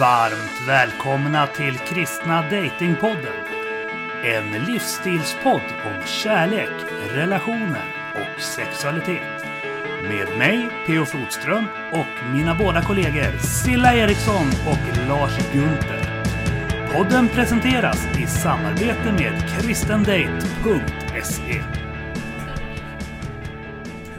Varmt välkomna till Kristna Datingpodden. En livsstilspodd om kärlek, relationer och sexualitet. Med mig, P.O. Flodström, och mina båda kollegor Silla Eriksson och Lars Gunther. Podden presenteras i samarbete med kristendate.se.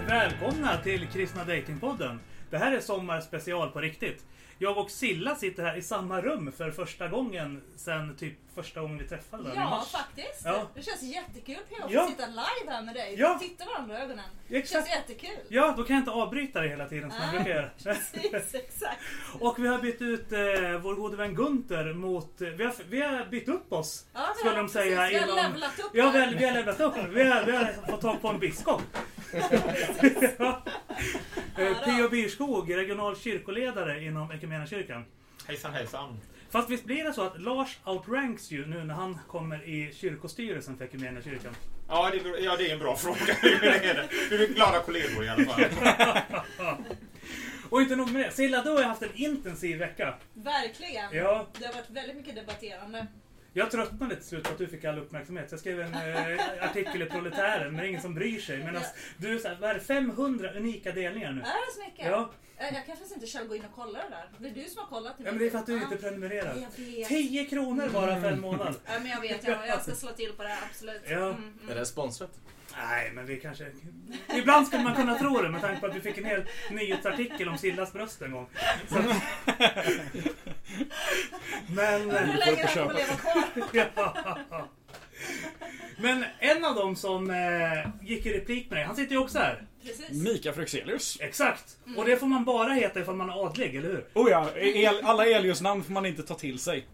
Välkomna till Kristna Datingpodden. Det här är sommarspecial på riktigt. Jag och Silla sitter här i samma rum för första gången sen typ första gången vi träffades. i Ja, faktiskt. Ja. Det känns jättekul PH att Ja. sitta live här med dig. Ja. Titta varandra i ögonen. Det Exakt. känns jättekul. Ja, då kan jag inte avbryta dig hela tiden som jag brukar göra. Precis, exakt. Och vi har bytt ut eh, vår gode vän Gunther mot... Eh, vi, har, vi har bytt upp oss. Ja, vi Skulle de säga precis, Vi har inom- levlat upp Ja, vi har, vi har levlat upp. Vi har, vi har fått tag på en biskop. ja. Eh, P.O. Byrskog, regional kyrkoledare inom Equmeniakyrkan. Hejsan hejsan. Fast visst blir det så att Lars outranks ju nu när han kommer i kyrkostyrelsen för Equmeniakyrkan? Ja det, är- ja, det är en bra fråga. Hur är det? Du är glada kollegor i alla fall. Och inte nog med det, Silla du har haft en intensiv vecka. Verkligen. Ja. Det har varit väldigt mycket debatterande. Jag tröttnade till slut på att du fick all uppmärksamhet. Så jag skrev en eh, artikel i Proletären, men det är ingen som bryr sig. Medan du, så här, vad är det, 500 unika delningar nu? Är det så mycket? Ja. Eh, Jag kanske inte själv gå in och kolla det där. Det är du som har kollat. ja, men det är för att du inte prenumererar. Jag vet. 10 kronor bara för en månad. Ja, men jag vet. Jag, jag ska slå till på det här, absolut. Ja. Mm, mm. Är det sponsrat? Nej, men vi kanske... Ibland skulle man kunna tro det med tanke på att vi fick en hel nyhetsartikel om Sillas bröst en gång. Så... Men... Hur länge du leva kvar? Ja. Men en av dem som eh, gick i replik med dig, han sitter ju också här. Precis. Mika Fröxelius. Exakt. Och det får man bara heta ifall man är adlig, eller hur? Oh ja, el, alla Elius-namn får man inte ta till sig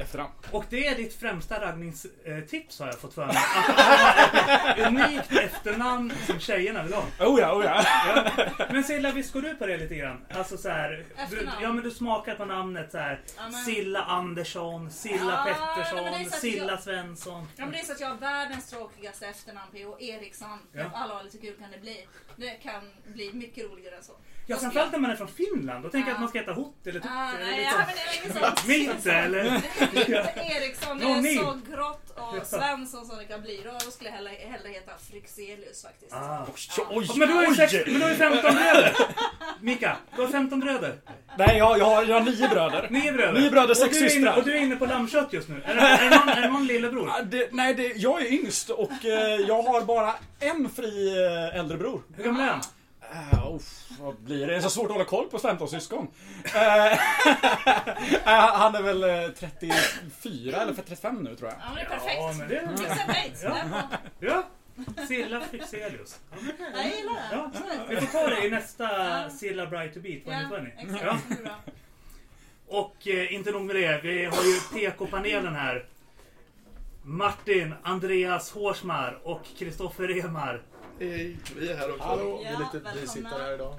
efterhand. Och det är ditt främsta raggningstips har jag fått för mig. Att ha ett unikt efternamn som tjejerna vill ha. Oh ja, oh ja. Ja. Men Silla, visst går du på det lite grann? Alltså så här, du, ja men du smakar på namnet så här. Ja, men- Silla Andersson, Silla Ja, Pettersson, Silla jag- Svensson. Ja, men det är så att jag har världens tråkigaste efternamn P.O. Eriksson. Ja. Alla har lite kul kan det bli. Det kan bli mycket roligare än så. Ja, Jag framförallt när man är från Finland. Då tänker jag Ja. att man ska heta Hot eller Tutte. Ah, nej, ja, men det är inget sånt. Mitte eller? Eriksson, är så grått och Svensson som det kan bli. Då skulle jag hellre, hellre heta Fryxelius faktiskt. Ah. Oj, oj, Men du har ju, sex, oj. men du har ju 15 bröder! Mika, du har 15 bröder. Nej, jag, jag, har, jag har nio bröder. Nio bröder. Nio bröder, och sex du är inne, systrar. Och du är inne på lammkött just nu. Är det, är det, någon, är det någon lillebror? Ah, Det, nej, det, jag är yngst och eh, jag har bara en fri eh, äldre bror. Hur gammal är han? Uh, uff, vad blir det? Det är så svårt att hålla koll på 15 syskon. Eh, eh, han är väl eh, 34 eller 35 nu tror jag. Ja, men det är perfekt. Ja, men det... Fix. Ja. Ja. Silla Fixelius. Jag gillar det. Ja. Vi får ta det i nästa Ja. Silla Bright to Beat Ja, 2020. exakt. Ja. Och eh, inte nog med det, vi har ju PK-panelen här. Martin, Andreas Hårsmar och Kristoffer Remar. Hej, vi är här också. Hallå. Ja, vi är lite välkomna. bisittare här idag.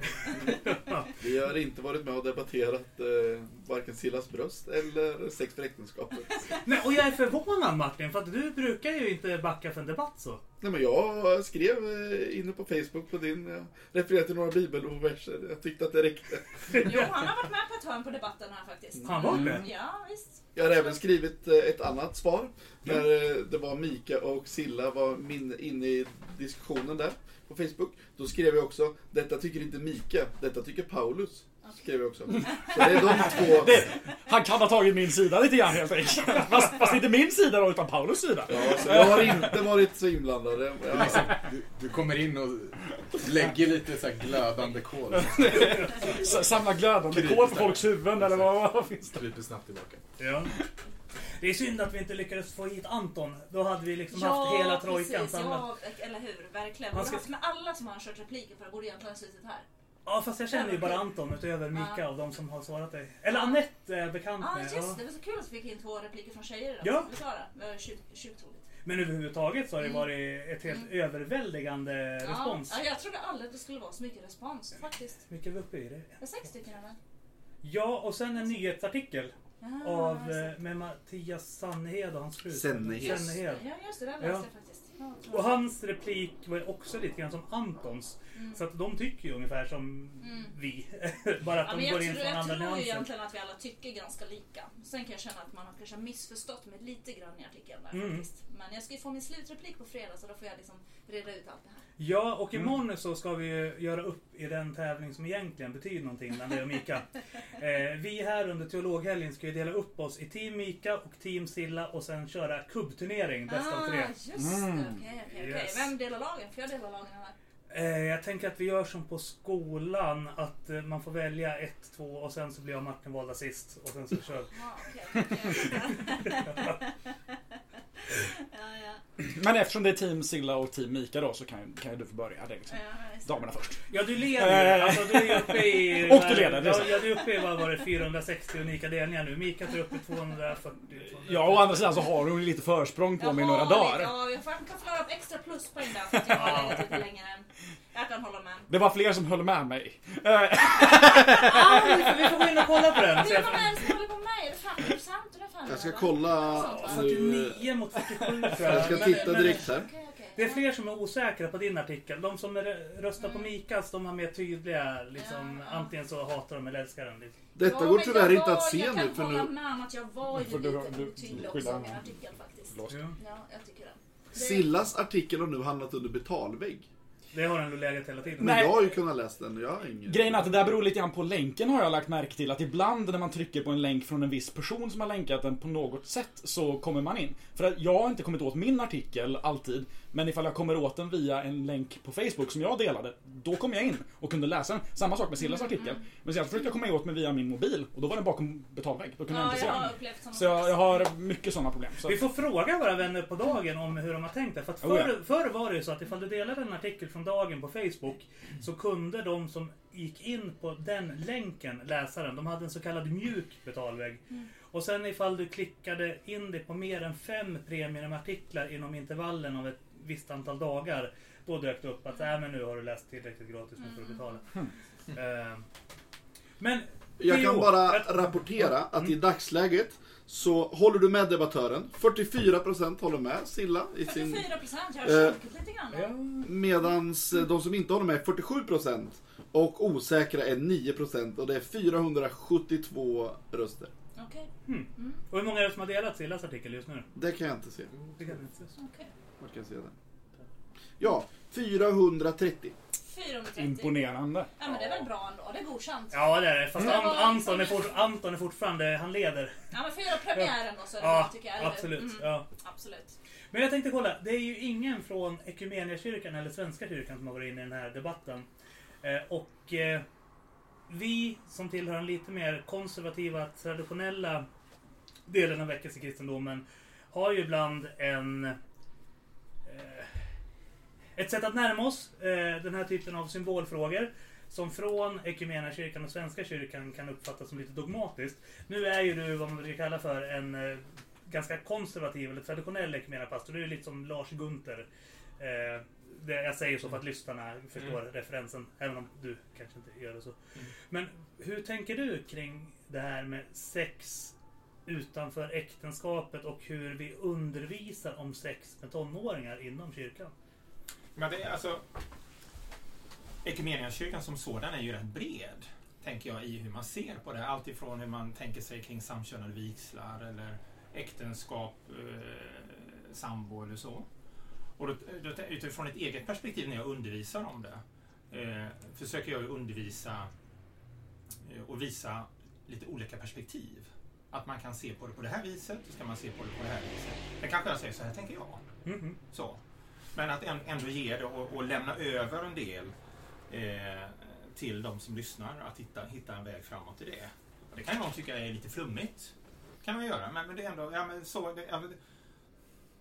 Vi har inte varit med och debatterat eh, varken Sillas bröst eller sex för äktenskapet. Nej, och jag är förvånad Martin, för att du brukar ju inte backa för en debatt så. Nej, men jag skrev eh, inne på Facebook på din, jag refererade till några bibelverser. Jag tyckte att det räckte. Jo, han har varit med på ett hörn på debatten här faktiskt. Han var det? Mm, Ja, visst. Jag har även skrivit eh, ett annat svar. När eh, det var Mika och Silla var min, inne i diskussionen där på Facebook. Då skrev jag också, detta tycker inte Mika, detta tycker Paulus. Skrev jag också. Så det är de två. Det, han kan ha tagit min sida lite grann helt enkelt. Fast, fast inte min sida då, utan Paulus sida. Ja, så jag har inte varit så inblandad. Ja. Liksom, du, du kommer in och lägger lite så här glödande kol. Samla glödande kol på folks huvuden eller vad, vad finns det? Kryper snabbt tillbaka. Ja. Det är synd att vi inte lyckades få hit Anton. Då hade vi liksom haft hela trojkan precis. samlad. Ja, eller hur. Verkligen. Han Han ska- ska... med alla som har kört repliker på det borde egentligen ha suttit här. Ja, fast jag känner ju bara Anton utöver Mika Ja. och de som har svarat dig. Eller Anette är bekant Ja, med. just Ja. det. Det var så kul att vi fick in två repliker från tjejer idag. Ja. Vi sa det. Det var. Men överhuvudtaget så har det Mm. varit ett helt Mm. överväldigande respons. Ja, jag trodde aldrig att det skulle vara så mycket respons faktiskt. Mycket är vi uppe i det? Det är sex stycken eller? Ja, och sen en nyhetsartikel Ja, av, just eh, med Mattias Sannehed och hans fru. Sennehed. Ja, just det. Den läste Ja. jag faktiskt. Och hans replik var också lite grann som Antons. Mm. Så att de tycker ju ungefär som Mm. vi. Bara att Ja, de men jag går in tror, från jag andra tror ju nyanser. egentligen att vi alla tycker ganska lika. Sen kan jag känna att man har kanske missförstått mig lite grann i artikeln där Mm. faktiskt. Men jag ska ju få min slutreplik på fredag så då får jag liksom reda ut allt det här. Ja, och imorgon så ska vi göra upp i den tävling som egentligen betyder någonting mellan dig och Mika. eh, vi här under teologhelgen ska ju dela upp oss i Team Mika och Team Silla och sen köra kubbturnering, bäst av tre. Ah, just Mm. det. Okej, okej, okej. Yes. Vem delar lagen? Får jag dela lagen här? Eh, jag tänker att vi gör som på skolan, att eh, man får välja ett, två och sen så blir jag och Martin valda sist. Och sen så kör vi. Ja, okej, okej, okej. Men eftersom det är Team Silla och Team Mika då så kan, kan ju du få börja. Det liksom. ja, Damerna först. Ja, du leder alltså, du är uppe i... och du leder. Det är ja, du är uppe i vad var det, 460 unika delningar nu. Mika tar upp i 240. 240. Ja, å andra sidan så har hon lite försprång på jag mig några dagar. Ja, jag kan få upp extra pluspoäng där för att jag kan hålla med. Det var fler som höll med mig. ah, vi får gå in och kolla på den. Det var någon som höll på mig. Det är 50% kan Jag ska kolla nu. Eh, 49 mot 47 tror jag. Jag ska titta direkt här. Det är fler som är osäkra på din artikel. De som röstar på mm. Mikas, de har mer tydliga liksom, antingen så hatar de eller älskar den. Liksom. Detta går tyvärr inte att se nu för Jag kan hålla med om att jag var ju lite otydlig också med artikeln faktiskt. Ja, jag tycker. Det- Sillas artikel har nu hamnat under betalvägg. Det har den legat hela tiden. Men Nej. jag har ju kunnat läsa den och jag har ingen... Grejen är att det där beror lite grann på länken har jag lagt märke till. Att ibland när man trycker på en länk från en viss person som har länkat den på något sätt så kommer man in. För att jag har inte kommit åt min artikel alltid. Men ifall jag kommer åt den via en länk på Facebook som jag delade, då kom jag in och kunde läsa den. Samma sak med Sillas artikel. Men sen försökte jag komma åt mig via min mobil och då var den bakom betalvägg. Då kunde jag Ja, inte se jag har den. Så jag, jag har mycket sådana problem. Så. Vi får fråga våra vänner på dagen om hur de har tänkt det. För att Oh, ja. förr, förr var det ju så att ifall du delade en artikel från dagen på Facebook så kunde de som gick in på den länken läsa den. De hade en så kallad mjuk betalvägg. Mm. Och sen ifall du klickade in dig på mer än fem premiumartiklar inom intervallen av ett visst antal dagar. Då dök det upp att äh, men nu har du läst tillräckligt gratis, nu får du betala. Eh, men Jag kan bara rapportera att i dagsläget så håller du med debattören. 44% håller med Silla i sin... 44 procent, jag har Eh, lite grann. Medans eh, de som inte håller med är 47% och osäkra är 9% och det är 472 röster. Okej, och hur många är det som har delat Sillas artikel just nu? Det kan jag inte se. Det kan jag inte se. okej. Vart kan jag se det? Ja, 430. 430. Imponerande. Ja men det är väl bra ändå, det är godkänt. Ja det är det. Fast Mm. An- Anton, är fort, Anton är fortfarande, han leder. Ja men fyra premiären då så är det Ja, bra tycker jag. eller absolut. Mm, Ja. absolut. Men jag tänkte kolla, det är ju ingen från Equmeniakyrkan eller Svenska kyrkan som har varit inne i den här debatten. Eh, och eh, vi som tillhör den lite mer konservativa, traditionella delen av väckelsekristendomen har ju ibland en... Ett sätt att närma oss eh, den här typen av symbolfrågor som från Equmeniakyrkan och Svenska kyrkan kan uppfattas som lite dogmatiskt. Nu är ju du vad man brukar kalla för en eh, ganska konservativ eller traditionell equmeniapastor. Du är lite som Lars Gunther. Eh, det, jag säger så för att lyssnarna förstår referensen, även om du kanske inte gör det så. Men hur tänker du kring det här med sex utanför äktenskapet och hur vi undervisar om sex med tonåringar inom kyrkan? Men det är alltså... Equmeniakyrkan som sådan är ju rätt bred, tänker jag, i hur man ser på det. Allt ifrån hur man tänker sig kring samkönade vigslar eller äktenskap, eh, sambo eller så. Och då, då, utifrån ett eget perspektiv när jag undervisar om det eh, försöker jag undervisa eh, och visa lite olika perspektiv. Att man kan se på det på det här viset, så kan man se på det på det här viset. Det kanske jag säger, så här tänker jag. Mhm. Så. Men att ändå ge det och, och lämna över en del eh, till de som lyssnar att hitta, hitta en väg framåt i det. Och det kan någon tycka är lite flummigt. kan man göra, men, men det är ändå... Ja, men så, det, ja,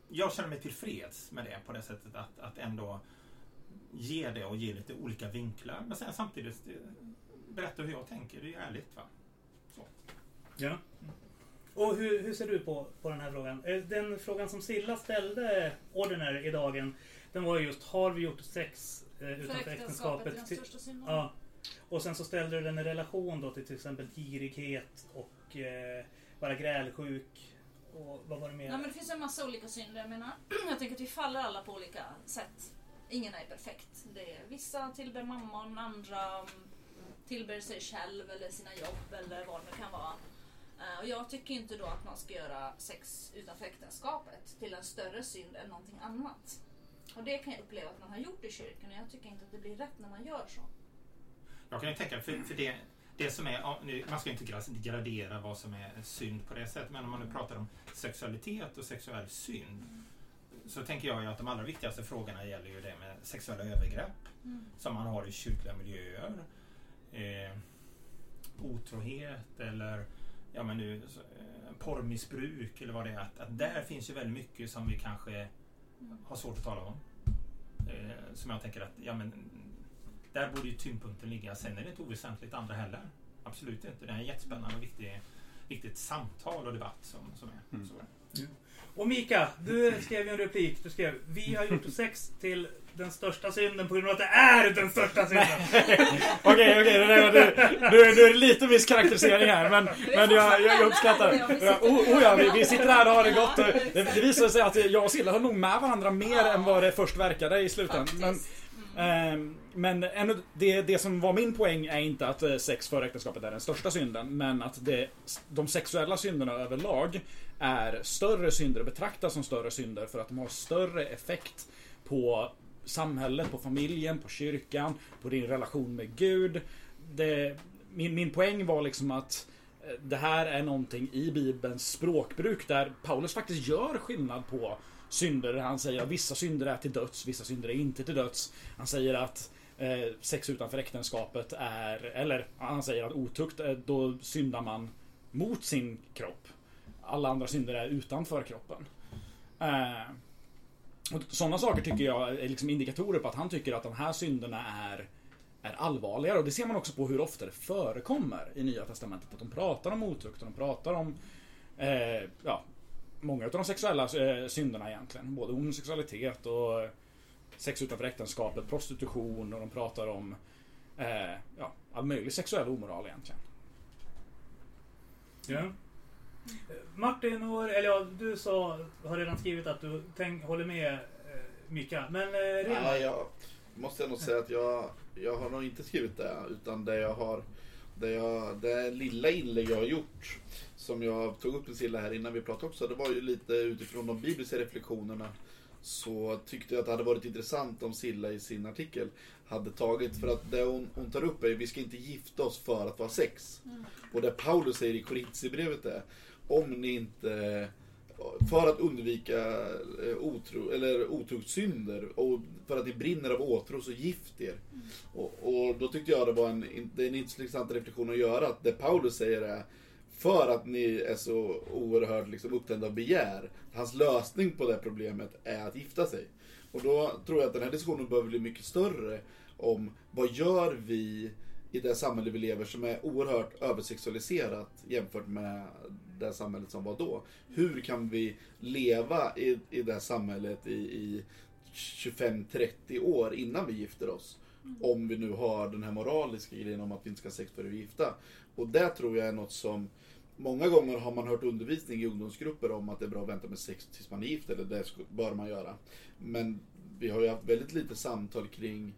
jag känner mig tillfreds med det på det sättet att, att ändå ge det och ge lite olika vinklar. Men sen samtidigt eh, berätta hur jag tänker. Det är ju ärligt. Va? Ja. Och hur, hur ser du på, på den här frågan? Eh, Den frågan som Silla ställde Ordinary i dagen, den var ju just har vi gjort sex eh, För utanför äktenskapet är äktenskapet? den Till- största synden. Ja. Och sen så ställde du den i relation då till till exempel girighet och eh, vara grälsjuk och vad var det mer? Ja, men det finns en massa olika synder. Jag menar, jag tänker att vi faller alla på olika sätt. Ingen är perfekt. Det är, vissa tillber mammon, andra tillber sig själv eller sina jobb eller vad det nu kan vara. Eh, Och jag tycker inte då att man ska göra sex utanför äktenskapet till en större synd än någonting annat. Och det kan jag uppleva att man har gjort i kyrkan och jag tycker inte att det blir rätt när man gör så. Jag kan ju tänka, för, för det, det som är, nu, man ska ju inte gra- gradera vad som är synd på det sättet, men om man nu pratar om sexualitet och sexuell synd så tänker jag att de allra viktigaste frågorna gäller ju det med sexuella övergrepp som man har i kyrkliga miljöer. Eh, otrohet eller ja, men nu, så, eh, porrmissbruk eller vad det är. Att, att där finns ju väldigt mycket som vi kanske har svårt att tala om. Eh, som jag tänker att ja, men, där borde ju tyngdpunkten ligga. Sen är det inte oväsentligt andra heller. Absolut inte. Det är en jättespännande och viktig, viktigt samtal och debatt som, som är. Mm. Så. Och Mika, du skrev ju en replik. Du skrev Vi har gjort sex till den största synden på grund av att det är den största synden. Okej, okej. det där var- Nu, är det lite misskaraktärisering här, men, men jag, jag, jag uppskattar det. Ja, Oh, oh ja, vi, vi sitter här och har det gott. Det, det visar sig att jag och Silla höll nog med varandra mer än vad det först verkade i slutändan. Men. Mm. Ehm, Men ändå, det, det som var min poäng är inte att eh, sex före äktenskapet är den största synden, men att det, de sexuella synderna överlag är större synder och betraktas som större synder för att de har större effekt på samhället, på familjen, på kyrkan, på din relation med Gud. Det, min, min poäng var liksom att eh, det här är någonting i Bibelns språkbruk där Paulus faktiskt gör skillnad på synder. Han säger att vissa synder är till döds, vissa synder är inte till döds. Han säger att eh, sex utanför äktenskapet är, eller han säger att otukt, eh, då syndar man mot sin kropp. Alla andra synder är utanför kroppen. Eh, och sådana saker tycker jag är liksom indikatorer på att han tycker att de här synderna är, är allvarligare. Och det ser man också på hur ofta det förekommer i Nya Testamentet. Att de pratar om otukt och de pratar om eh, ja, många av de sexuella eh, synderna egentligen. Både homosexualitet och sex utanför äktenskapet, prostitution och de pratar om eh, ja, all möjlig sexuell omoral egentligen. Ja. Martin, och, eller ja, du sa, har redan skrivit att du tänk, håller med eh, Mika. Men eh, Rema, Nej, jag måste ändå säga att jag, jag har nog inte skrivit det. Utan det jag har, det, jag, det lilla inlägg jag har gjort, som jag tog upp med Silla här innan vi pratade också, det var ju lite utifrån de bibliska reflektionerna. Så tyckte jag att det hade varit intressant om Silla i sin artikel hade tagit, för att det hon, hon tar upp är vi ska inte gifta oss för att vara sex. Och det Paulus säger i Korintierbrevet är, om ni inte för att undvika eh, otro, eller otuktssynder och för att ni brinner av åtrå så gift er. Och, och då tyckte jag det var en, det är en intressant reflektion att göra. Att det Paulus säger är för att ni är så oerhört liksom, upptända av begär. Hans lösning på det problemet är att gifta sig. Och då tror jag att den här diskussionen behöver bli mycket större om vad gör vi i det samhälle vi lever som är oerhört översexualiserat jämfört med det samhället som var då. Hur kan vi leva i, i det här samhället i, i 25-30 år innan vi gifter oss? Om vi nu har den här moraliska grejen om att vi inte ska ha sex före vi är gifta. Och det tror jag är något som Många gånger har man hört undervisning i ungdomsgrupper om att det är bra att vänta med sex tills man är gift, eller det bör man göra. Men vi har ju haft väldigt lite samtal kring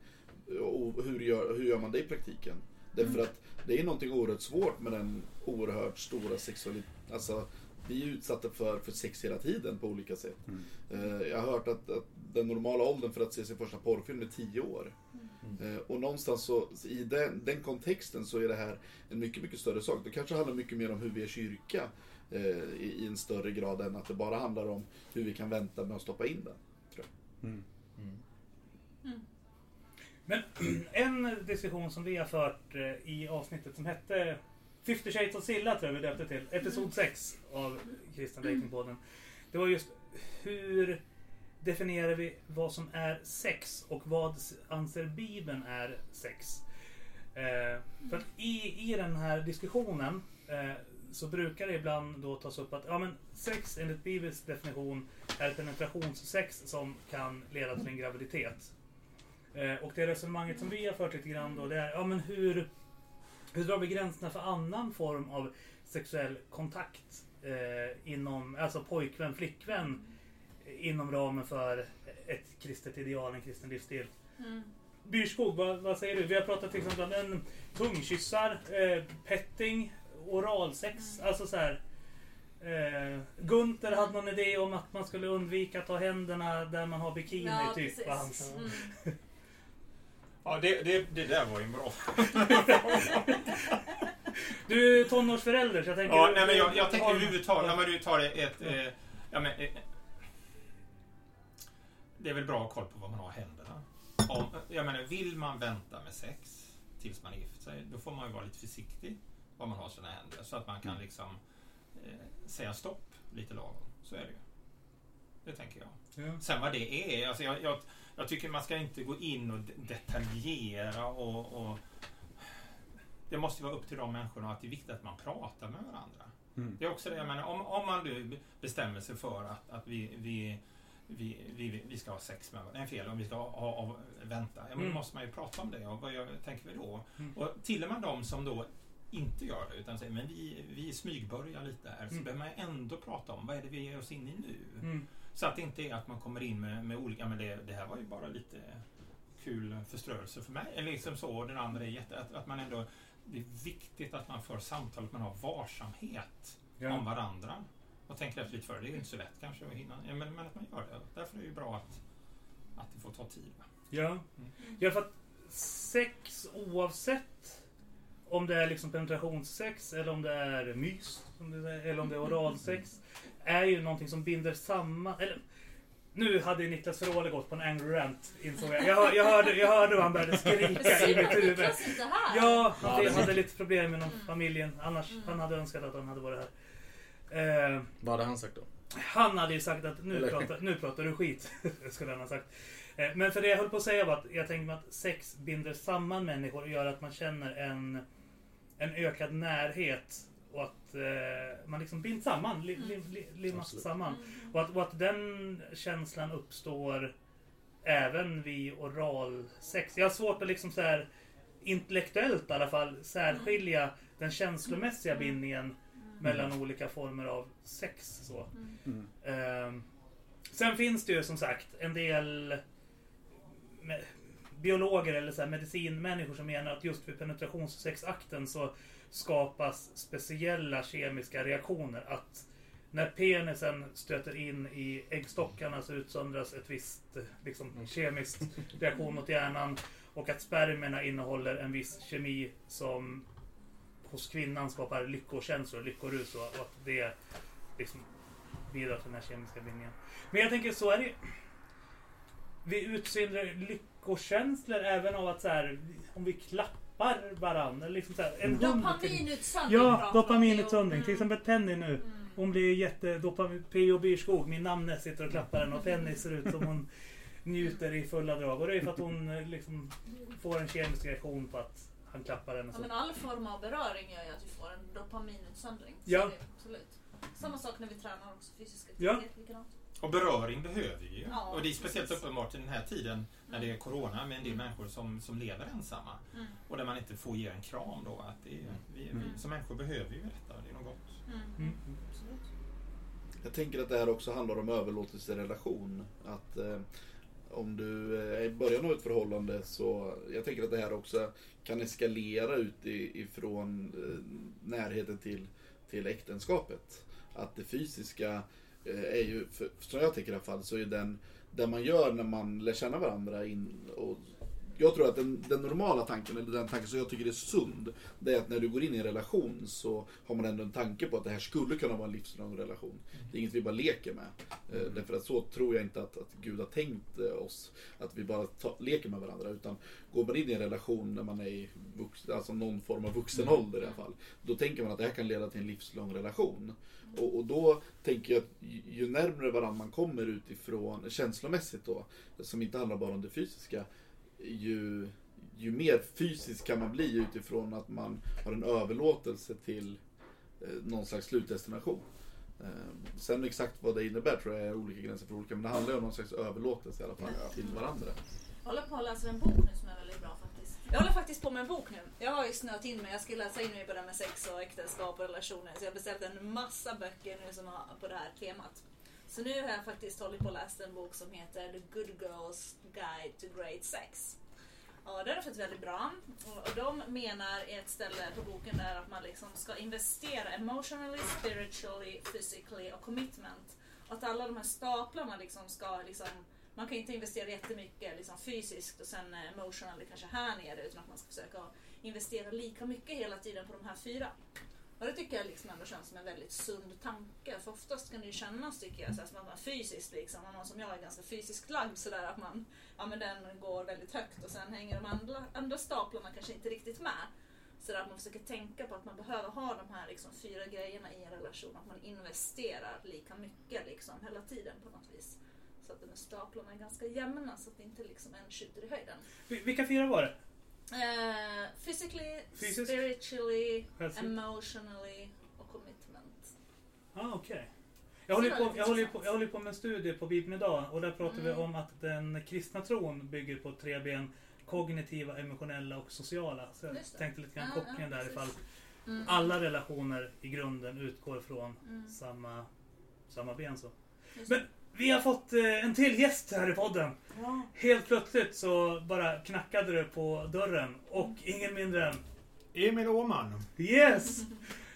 och hur, gör, hur gör man det i praktiken. Därför att det är någonting oerhört svårt med den oerhört stora sexualiteten. Alltså, vi är utsatta för, för sex hela tiden på olika sätt. Eh, jag har hört att, att den normala åldern för att se sin första porrfilm är 10 år. Eh, och någonstans så, i den, den kontexten så är det här en mycket, mycket större sak. Det kanske handlar mycket mer om hur vi är kyrka eh, i, i en större grad än att det bara handlar om hur vi kan vänta med att stoppa in den. Tror jag. Men en diskussion som vi har fört eh, i avsnittet som hette 50 Shades of Silla tror jag vi döpte till. Episod 6 av Kristna Datingpodden. Det var just hur definierar vi vad som är sex och vad anser Bibeln är sex? Eh, för att i, i den här diskussionen eh, så brukar det ibland då tas upp att ja, men sex enligt Bibelns definition är penetrationssex som kan leda till en graviditet. Eh, och det resonemanget som vi har fört lite grann då, det är ja, men hur, hur drar vi gränserna för annan form av sexuell kontakt? Eh, inom, alltså pojkvän, flickvän inom ramen för ett kristet ideal, en kristen livsstil. Mm. Byrskog, vad, vad säger du? Vi har pratat till exempel om en tungkyssar, eh, petting, oralsex. Alltså så här. Eh, Gunther hade någon idé om att man skulle undvika att ta händerna där man har bikini. Ja, typ. Mm. Ja, det, det, det där var ju bra. Du är tonårsförälder så jag tänker... Ja, nej, men jag, jag tänker överhuvudtaget, ja, men du tar ett... ett eh, ja, men, eh, det är väl bra att ha koll på vad man har i händerna. Om, jag menar, vill man vänta med sex tills man gift sig, då får man ju vara lite försiktig vad man har sina händer. Så att man kan liksom eh, säga stopp lite lagom. Så är det ju. Det tänker jag. Ja. Sen vad det är, alltså jag, jag, jag tycker man ska inte gå in och de- detaljera och, och det måste vara upp till de människorna att det är viktigt att man pratar med varandra. Mm. Det är också det, jag menar, om, om man nu bestämmer sig för att, att vi, vi, vi, vi, vi ska ha sex med varandra, nej fel, om vi ska ha, ha, ha, vänta, ja, men Mm. då måste man ju prata om det och vad gör, tänker vi då? Mm. Och till och med de som då inte gör det utan säger men vi, vi smygbörjar lite här så Mm. behöver man ändå prata om vad är det vi ger oss in i nu? Mm. Så att det inte är att man kommer in med, med olika, men det, det här var ju bara lite kul förströelse för mig. Eller liksom så, och den andra är jätte, att, att man ändå, det är viktigt att man för samtal, att man har varsamhet Ja. om varandra. Och tänker efter lite för det är inte så lätt kanske att hinna, ja, men, men att man gör det. Därför är det ju bra att, att det får ta tid. Va? Ja. ja, för att sex oavsett om det är liksom penetrationssex eller om det är mys eller om det är oralsex är ju någonting som binder samman. Eller, nu hade ju Niklas Ferroli gått på en angry rant insåg jag. Jag, hör, jag, hörde, jag hörde hur han började skrika i mitt huvud. Ja, Ja, han det är hade lite problem inom Mm. familjen. Annars Mm. han hade önskat att han hade varit här. Eh, Vad hade han sagt då? han hade ju sagt att nu, pratar, nu pratar du skit. skulle han ha sagt. Eh, Men för det jag höll på att säga var att jag tänkte mig att sex binder samman människor och gör att man känner en, en ökad närhet. Och att eh, man liksom binds samman, li, li, li, limmas samman. Mm. Och att, och att den känslan uppstår även vid oralsex. Jag har svårt att liksom så här intellektuellt i alla fall särskilja den känslomässiga bindningen mellan olika former av sex. Så. Mm. Mm. Ehm, sen finns det ju som sagt en del biologer eller så här medicinmänniskor som menar att just vid penetrationssexakten så skapas speciella kemiska reaktioner. Att när penisen stöter in i äggstockarna så utsöndras ett visst liksom, kemiskt reaktion mot hjärnan. Och att spermierna innehåller en viss kemi som hos kvinnan skapar lyckokänslor, lyckorus och, och att det liksom bidrar till den här kemiska bindningen. Men jag tänker så är det Vi utsöndrar lyckokänslor även av att så här, om vi klappar varandra. eller Liksom så här, en hund till- Dopaminutsöndring Ja, dopaminutsöndring. Till Mm. exempel Penny nu. Mm. Hon blir jätte... Dopamin, P.O. Byrskog, min namne, sitter och klappar den och Penny ser ut som hon njuter i fulla drag. Och det är för att hon eh, liksom får en kemisk reaktion på att han klappar. Och Ja, men all form av beröring gör ju att vi får en dopaminutsöndring. Ja. Absolut. Samma sak när vi tränar också, fysisk Ja. aktivitet. Likadant. Och beröring behöver vi ju. Ja, och det är speciellt precis. uppenbart i den här tiden när det är Corona med en del Mm. människor som, som lever ensamma. Mm. Och där man inte får ge en kram då. Att det är, vi, vi, Mm. som människor behöver ju detta. Det är något gott. Mm. Mm. Jag tänker att det här också handlar om överlåtelserelation. Att eh, om du eh, är i början av ett förhållande så jag tänker att det här också kan eskalera ut i, ifrån eh, närheten till, till äktenskapet. Att det fysiska eh, Eh, är ju, för, som jag tänker i alla fall, så är den, det man gör när man lär känna varandra in och jag tror att den, den normala tanken, eller den tanken som jag tycker är sund, det är att när du går in i en relation så har man ändå en tanke på att det här skulle kunna vara en livslång relation. Det är inget vi bara leker med. Eh, därför att så tror jag inte att, att Gud har tänkt eh, oss. Att vi bara ta, leker med varandra. Utan går man in i en relation när man är i vux, alltså någon form av vuxen ålder i alla fall. Då tänker man att det här kan leda till en livslång relation. Och, och då tänker jag att ju, närmare varandra man kommer utifrån känslomässigt då, som inte handlar bara om det fysiska, ju, ju mer fysisk kan man bli utifrån att man har en överlåtelse till eh, någon slags slutdestination. Eh, sen exakt vad det innebär tror jag är olika gränser för olika, men det handlar ju om någon slags överlåtelse i alla fall till varandra. Jag håller på att läsa en bok nu som är väldigt bra faktiskt. Jag håller faktiskt faktiskt på med en bok nu. Jag har ju snöat in mig. Jag ska läsa in mig på det här med sex och äktenskap och relationer. Så jag har beställt en massa böcker nu som har på det här temat. Så nu har jag faktiskt hållit på och läst en bok som heter The Good Girls Guide to Great Sex. Och den har fått väldigt bra. Och de menar i ett ställe på boken där att man liksom ska investera emotionally, spiritually, physically och commitment. Och att alla de här staplarna liksom ska liksom man kan inte investera jättemycket liksom fysiskt och sen eh, emotionally kanske här nere utan att man ska försöka investera lika mycket hela tiden på de här fyra. Och det tycker jag liksom ändå känns som en väldigt sund tanke. För oftast kan det ju kännas, tycker jag, som att man fysiskt liksom, och någon som jag är ganska fysiskt lagd sådär att man, ja men den går väldigt högt och sen hänger de andra, andra staplarna kanske inte riktigt med. Så att man försöker tänka på att man behöver ha de här liksom, fyra grejerna i en relation. Att man investerar lika mycket liksom, hela tiden på något vis. Så att de här staplarna är ganska jämna så att inte liksom en skjuter i höjden. Vilka fyra var det? Uh, physically, Fysiskt? spiritually, Själsligt? emotionally och commitment. Ah, okej. Jag håller, på, jag, håller på, jag håller på med en studie på Bibeln idag och där pratar vi Mm. om att den kristna tron bygger på tre ben. Kognitiva, emotionella och sociala. Så jag Just det. tänkte lite grann Ja, kopplingen ja, där precis. ifall Mm. alla relationer i grunden utgår från Mm. samma, samma ben. Så. Just Men vi har fått eh, en till gäst här i podden. Ja. Helt plötsligt så bara knackade det på dörren och ingen mindre än Emil Åman. Yes!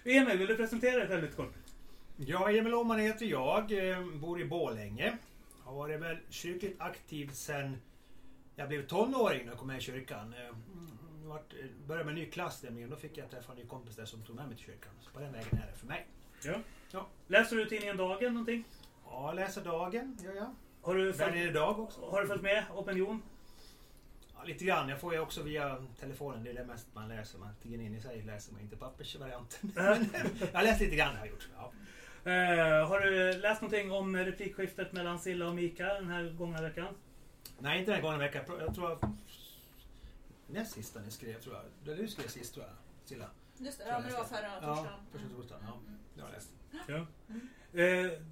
Emil, vill du presentera dig själv lite kort? Ja, Emil Åman heter jag. eh, Bor i Borlänge. Har varit väl kyrkligt aktiv sedan jag blev tonåring när jag kom med i kyrkan. Eh, vart- Började med en ny klass nämligen. Då fick jag träffa en ny kompis där som tog med mig till kyrkan. Så på den vägen är det för mig. Ja. Ja. Läser du tidningen Dagen någonting? Ja, läser Dagen gör jag. Har du följt, är idag också. har du följt med opinion? Ja, lite grann. Jag får ju också via telefonen. Det är det mest man läser. Man tidningen in i sig läser man inte pappersvarianten. Jag har läst lite grann har jag gjort. Ja. Eh, har du läst någonting om replikskiftet mellan Silla och Mika den här gångna veckan? Nej, inte den här gången veckan. Jag tror- Jag jag... Näst sista ni skrev tror jag. Det du skrev sist tror jag. Silla. Just det, ja, men det var förra Ja, torsdagen. första Mm. torsdagen. Ja, Mm. det har jag läst. Ja. Eh,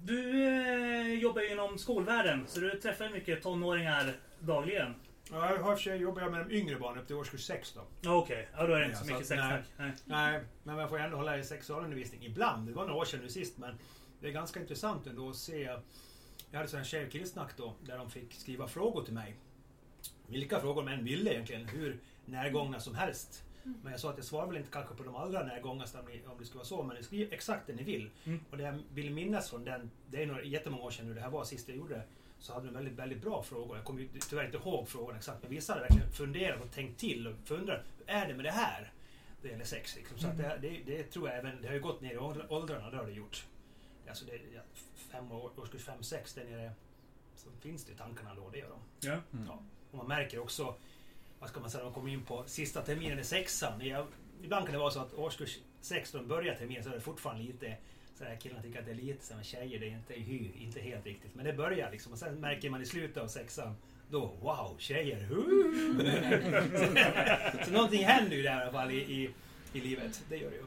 du eh, jobbar ju inom skolvärlden så du träffar mycket tonåringar dagligen. Ja, jag har för sig jobbar jag med de yngre barnen upp till årskurs 6 då. Okej, ja, då är det inte så så mycket sexsnack. Nej. Nej, men man får ändå hålla i sexualundervisning ibland. Det var några år sedan nu sist, men det är ganska intressant ändå att se. Jag hade en tjej och killsnack då, där de fick skriva frågor till mig. Vilka frågor de än ville egentligen, hur närgångna som helst. Men jag sa att jag svarar väl inte kanske på de allra närgångnaste om om det skulle vara så, men skriv exakt det ni vill. Mm. Och det jag vill minnas från den, det är nog jättemånga år sedan nu det här var sist jag gjorde det, så hade de väldigt, väldigt bra frågor. Jag kommer ju tyvärr inte ihåg frågorna exakt, men vissa hade verkligen funderat och tänkt till och funderat, hur är det med det här? Det gäller sex liksom. Så att det, det, det tror jag även, det har ju gått ner i åldr- åldrarna, det har det gjort. Alltså det, fem år, årskurs 5, 6, där nere, så finns det tankarna då, det gör de. Ja. Ja. Och man märker också, vad ska man säga, de kommer in på sista terminen i sexan. Jag, ibland kan det vara så att årskurs 6, då de börjar terminen, så är det fortfarande lite så här, killarna tycker att det är lite som tjejer, det är inte hy, inte helt riktigt. Men det börjar liksom och sen märker man i slutet av sexan, då wow, tjejer! så, så någonting händer ju där i alla fall i, i, i livet, det gör det ju.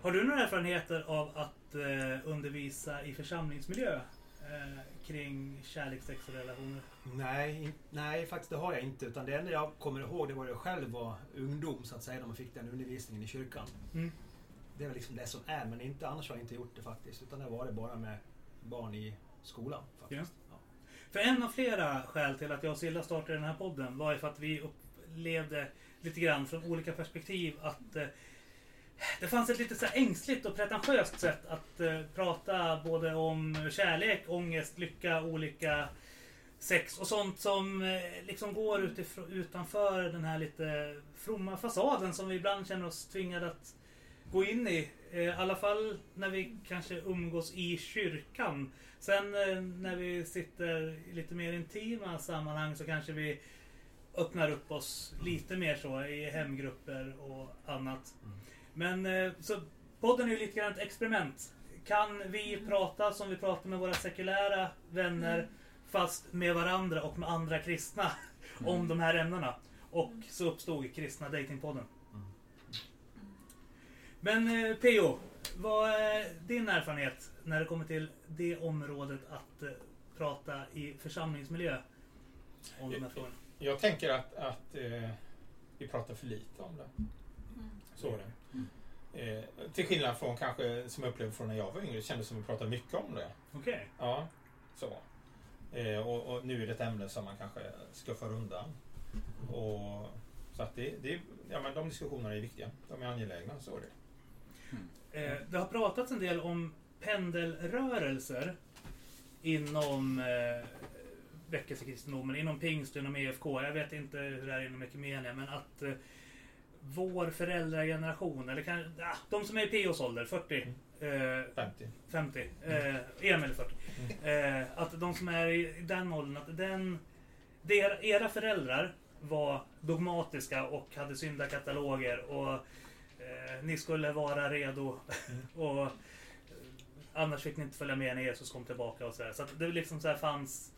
Har du några erfarenheter av att eh, undervisa i församlingsmiljö eh, kring kärlek, sex och relationer? Nej, in, nej, faktiskt det har jag inte. Utan det enda jag kommer ihåg det var jag själv var ungdom så att säga när man fick den undervisningen i kyrkan. Mm. Det är väl liksom det som är, men inte, annars har jag inte gjort det faktiskt. Utan det var det bara med barn i skolan. Faktiskt. Ja. För en av flera skäl till att jag och Silla startade den här podden var ju för att vi upplevde lite grann från olika perspektiv att eh, det fanns ett lite så här ängsligt och pretentiöst sätt att eh, prata både om kärlek, ångest, lycka, olika sex och sånt som eh, liksom går utifrån, utanför den här lite fromma fasaden som vi ibland känner oss tvingade att gå in i. Eh, I alla fall när vi kanske umgås i kyrkan. Sen eh, när vi sitter i lite mer intima sammanhang så kanske vi öppnar upp oss lite mer så i hemgrupper och annat. Mm. Men eh, så podden är ju lite grann ett experiment. Kan vi prata som vi pratar med våra sekulära vänner Mm. fast med varandra och med andra kristna om de här ämnena? Och så uppstod Kristna Datingpodden. Mm. Men eh, P.O. Vad är din erfarenhet när det kommer till det området att eh, prata i församlingsmiljö om de här frågorna? Jag tänker att, att eh, vi pratar för lite om det. Mm. Så är det. Eh, till skillnad från kanske som jag upplevde från när jag var yngre, det kändes som vi pratade mycket om det. Okej. Ja, så. Eh, och, och nu är det ett ämne som man kanske skuffar undan. Och, så att det, det, ja, men de diskussionerna är viktiga. De är angelägna, så är det. Eh, det har pratats en del om pendelrörelser inom eh, väckelsekristendomen, inom pingst, inom EFK. Jag vet inte hur det är inom Ekumenia, men att eh, vår föräldrageneration, eller kan, ah, de som är i POs ålder, 40, eh, 50. 50, eh, Emil 40. Eh, att de som är i den åldern, att den, der, era föräldrar var dogmatiska och hade syndakataloger och eh, ni skulle vara redo och eh, annars fick ni inte följa med när Jesus kom tillbaka och sådär. Så att det liksom så här fanns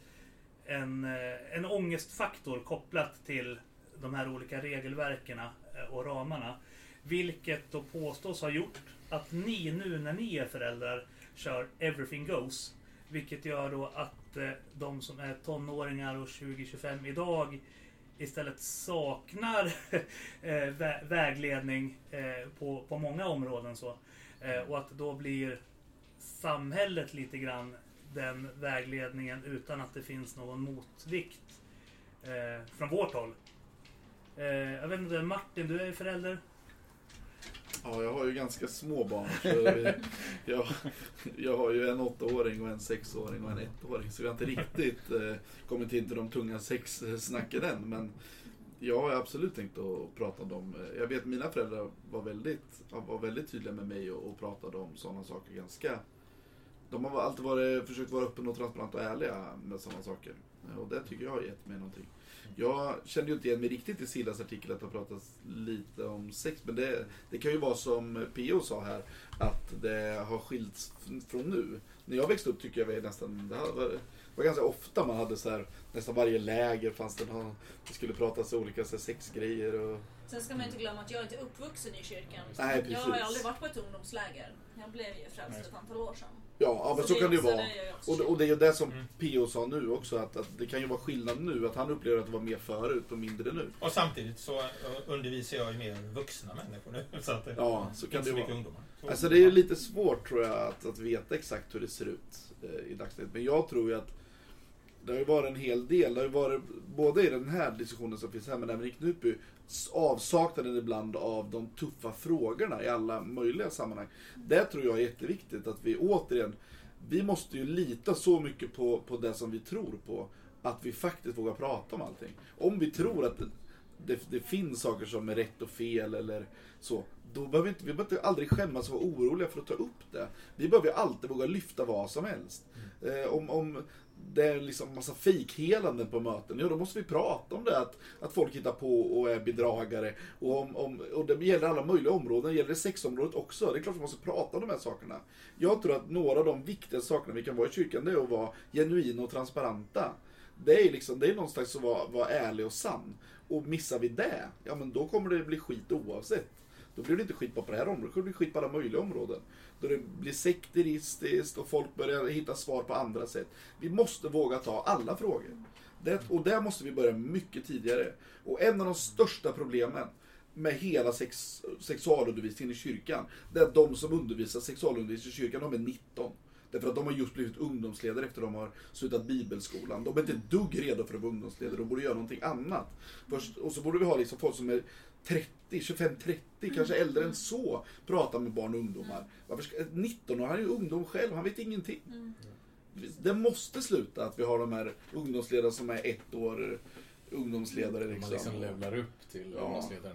en, eh, en ångestfaktor kopplat till de här olika regelverken Eh, och ramarna. Vilket då påstås ha gjort att ni nu när ni är föräldrar kör everything goes. Vilket gör då att eh, de som är tonåringar och 20-25 idag istället saknar eh, vä- vägledning eh, på, på många områden. så eh, Och att då blir samhället lite grann den vägledningen utan att det finns någon motvikt eh, från vårt håll. Eh, jag vet inte, Martin, du är ju förälder. Ja, jag har ju ganska små barn. Vi, jag, jag har ju en åttaåring och en sexåring och en ettåring. Så vi har inte riktigt eh, kommit in till de tunga sexsnacken än. Men jag har absolut tänkt att prata om dem. Eh, jag vet att mina föräldrar var väldigt, var väldigt tydliga med mig och, och pratade om sådana saker ganska... De har alltid varit, försökt vara öppna och transparenta och ärliga med sådana saker. Och det tycker jag har gett mig någonting. Jag kände ju inte igen mig riktigt i Sillas artikel att det har pratats lite om sex. Men det, det kan ju vara som P.O. sa här, att det har skilts från nu. När jag växte upp tycker jag nästan, det här var, var ganska ofta man hade så här, nästan varje läger fanns det någon, det skulle pratas olika så här, sexgrejer och Sen ska man inte glömma att jag inte är uppvuxen i kyrkan. Nej, jag har aldrig varit på ett ungdomsläger. Jag blev ju frälst ett antal år sedan. Ja, ja men så, kan det ju vara. Och, och det är ju det som Mm. P.O. sa nu också, att, att det kan ju vara skillnad nu. Att han upplever att det var mer förut och mindre nu. Och samtidigt så eh, undervisar jag ju mer vuxna människor nu. Så att det, Ja, så kan det så vara. ungdomar. Så- Alltså det är ju lite svårt tror jag att, att veta exakt hur det ser ut eh, i dagsläget. Men jag tror ju att det har ju varit en hel del. Det har ju varit, både i den här diskussionen som finns här men även i Knutby, avsaknaden ibland av de tuffa frågorna i alla möjliga sammanhang. Det tror jag är jätteviktigt att vi återigen, vi måste ju lita så mycket på, på det som vi tror på att vi faktiskt vågar prata om allting. Om vi tror att det, det, finns saker som är rätt och fel eller så, då behöver vi inte, vi behöver aldrig skämmas och vara oroliga för att ta upp det. Vi behöver alltid våga lyfta vad som helst. Eh, om, om det är liksom massa fikhelanden på möten, ja då måste vi prata om det. Att, att folk hittar på och är bedragare. Och, om, om, och det gäller alla möjliga områden, det gäller sexområdet också. Det är klart vi måste prata om de här sakerna. Jag tror att några av de viktigaste sakerna vi kan vara i kyrkan, det är att vara genuina och transparenta. Det är, liksom, det är någonstans att vara, vara ärlig och sann. Och missar vi det, ja men då kommer det bli skit oavsett. Då blir det inte skit bara på det här området, då blir det skit på alla möjliga områden. Då det blir sekteristiskt och folk börjar hitta svar på andra sätt. Vi måste våga ta alla frågor. Det, och där måste vi börja mycket tidigare. Och en av de största problemen med hela sex, sexualundervisningen i kyrkan, det är att de som undervisar sexualundervisning i kyrkan, de är 19. Därför att de har just blivit ungdomsledare efter att de har slutat bibelskolan. De är inte ett dugg redo för att vara ungdomsledare, de borde göra någonting annat. Först, och så borde vi ha liksom folk som är 30, 25-30, kanske äldre än så, prata med barn och ungdomar. Varför ska, 19 år, han är ju ungdom själv, han vet ingenting. Mm. Det måste sluta att vi har de här ungdomsledarna som är ett år ungdomsledare. Man Liksom. liksom levlar upp till Ja. ungdomsledare.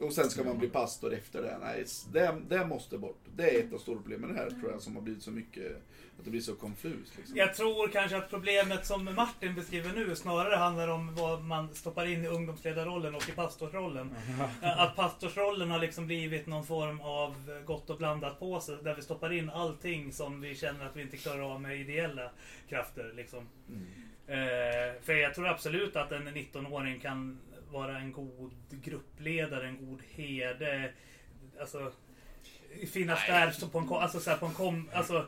Och sen ska man bli pastor efter det. Nej, det, det måste bort. Det är ett av stora problemen här tror jag som har blivit så mycket, att det blir så konfus. Liksom. Jag tror kanske att problemet som Martin beskriver nu snarare handlar om vad man stoppar in i ungdomsledarrollen och i pastorsrollen. Att pastorsrollen har liksom blivit någon form av gott och blandat påse där vi stoppar in allting som vi känner att vi inte klarar av med ideella krafter. Liksom. Mm. Eh, för jag tror absolut att en 19-åring kan vara en god gruppledare, en god herde. Alltså, finnas där så på en, alltså, så här, på en, kom, alltså,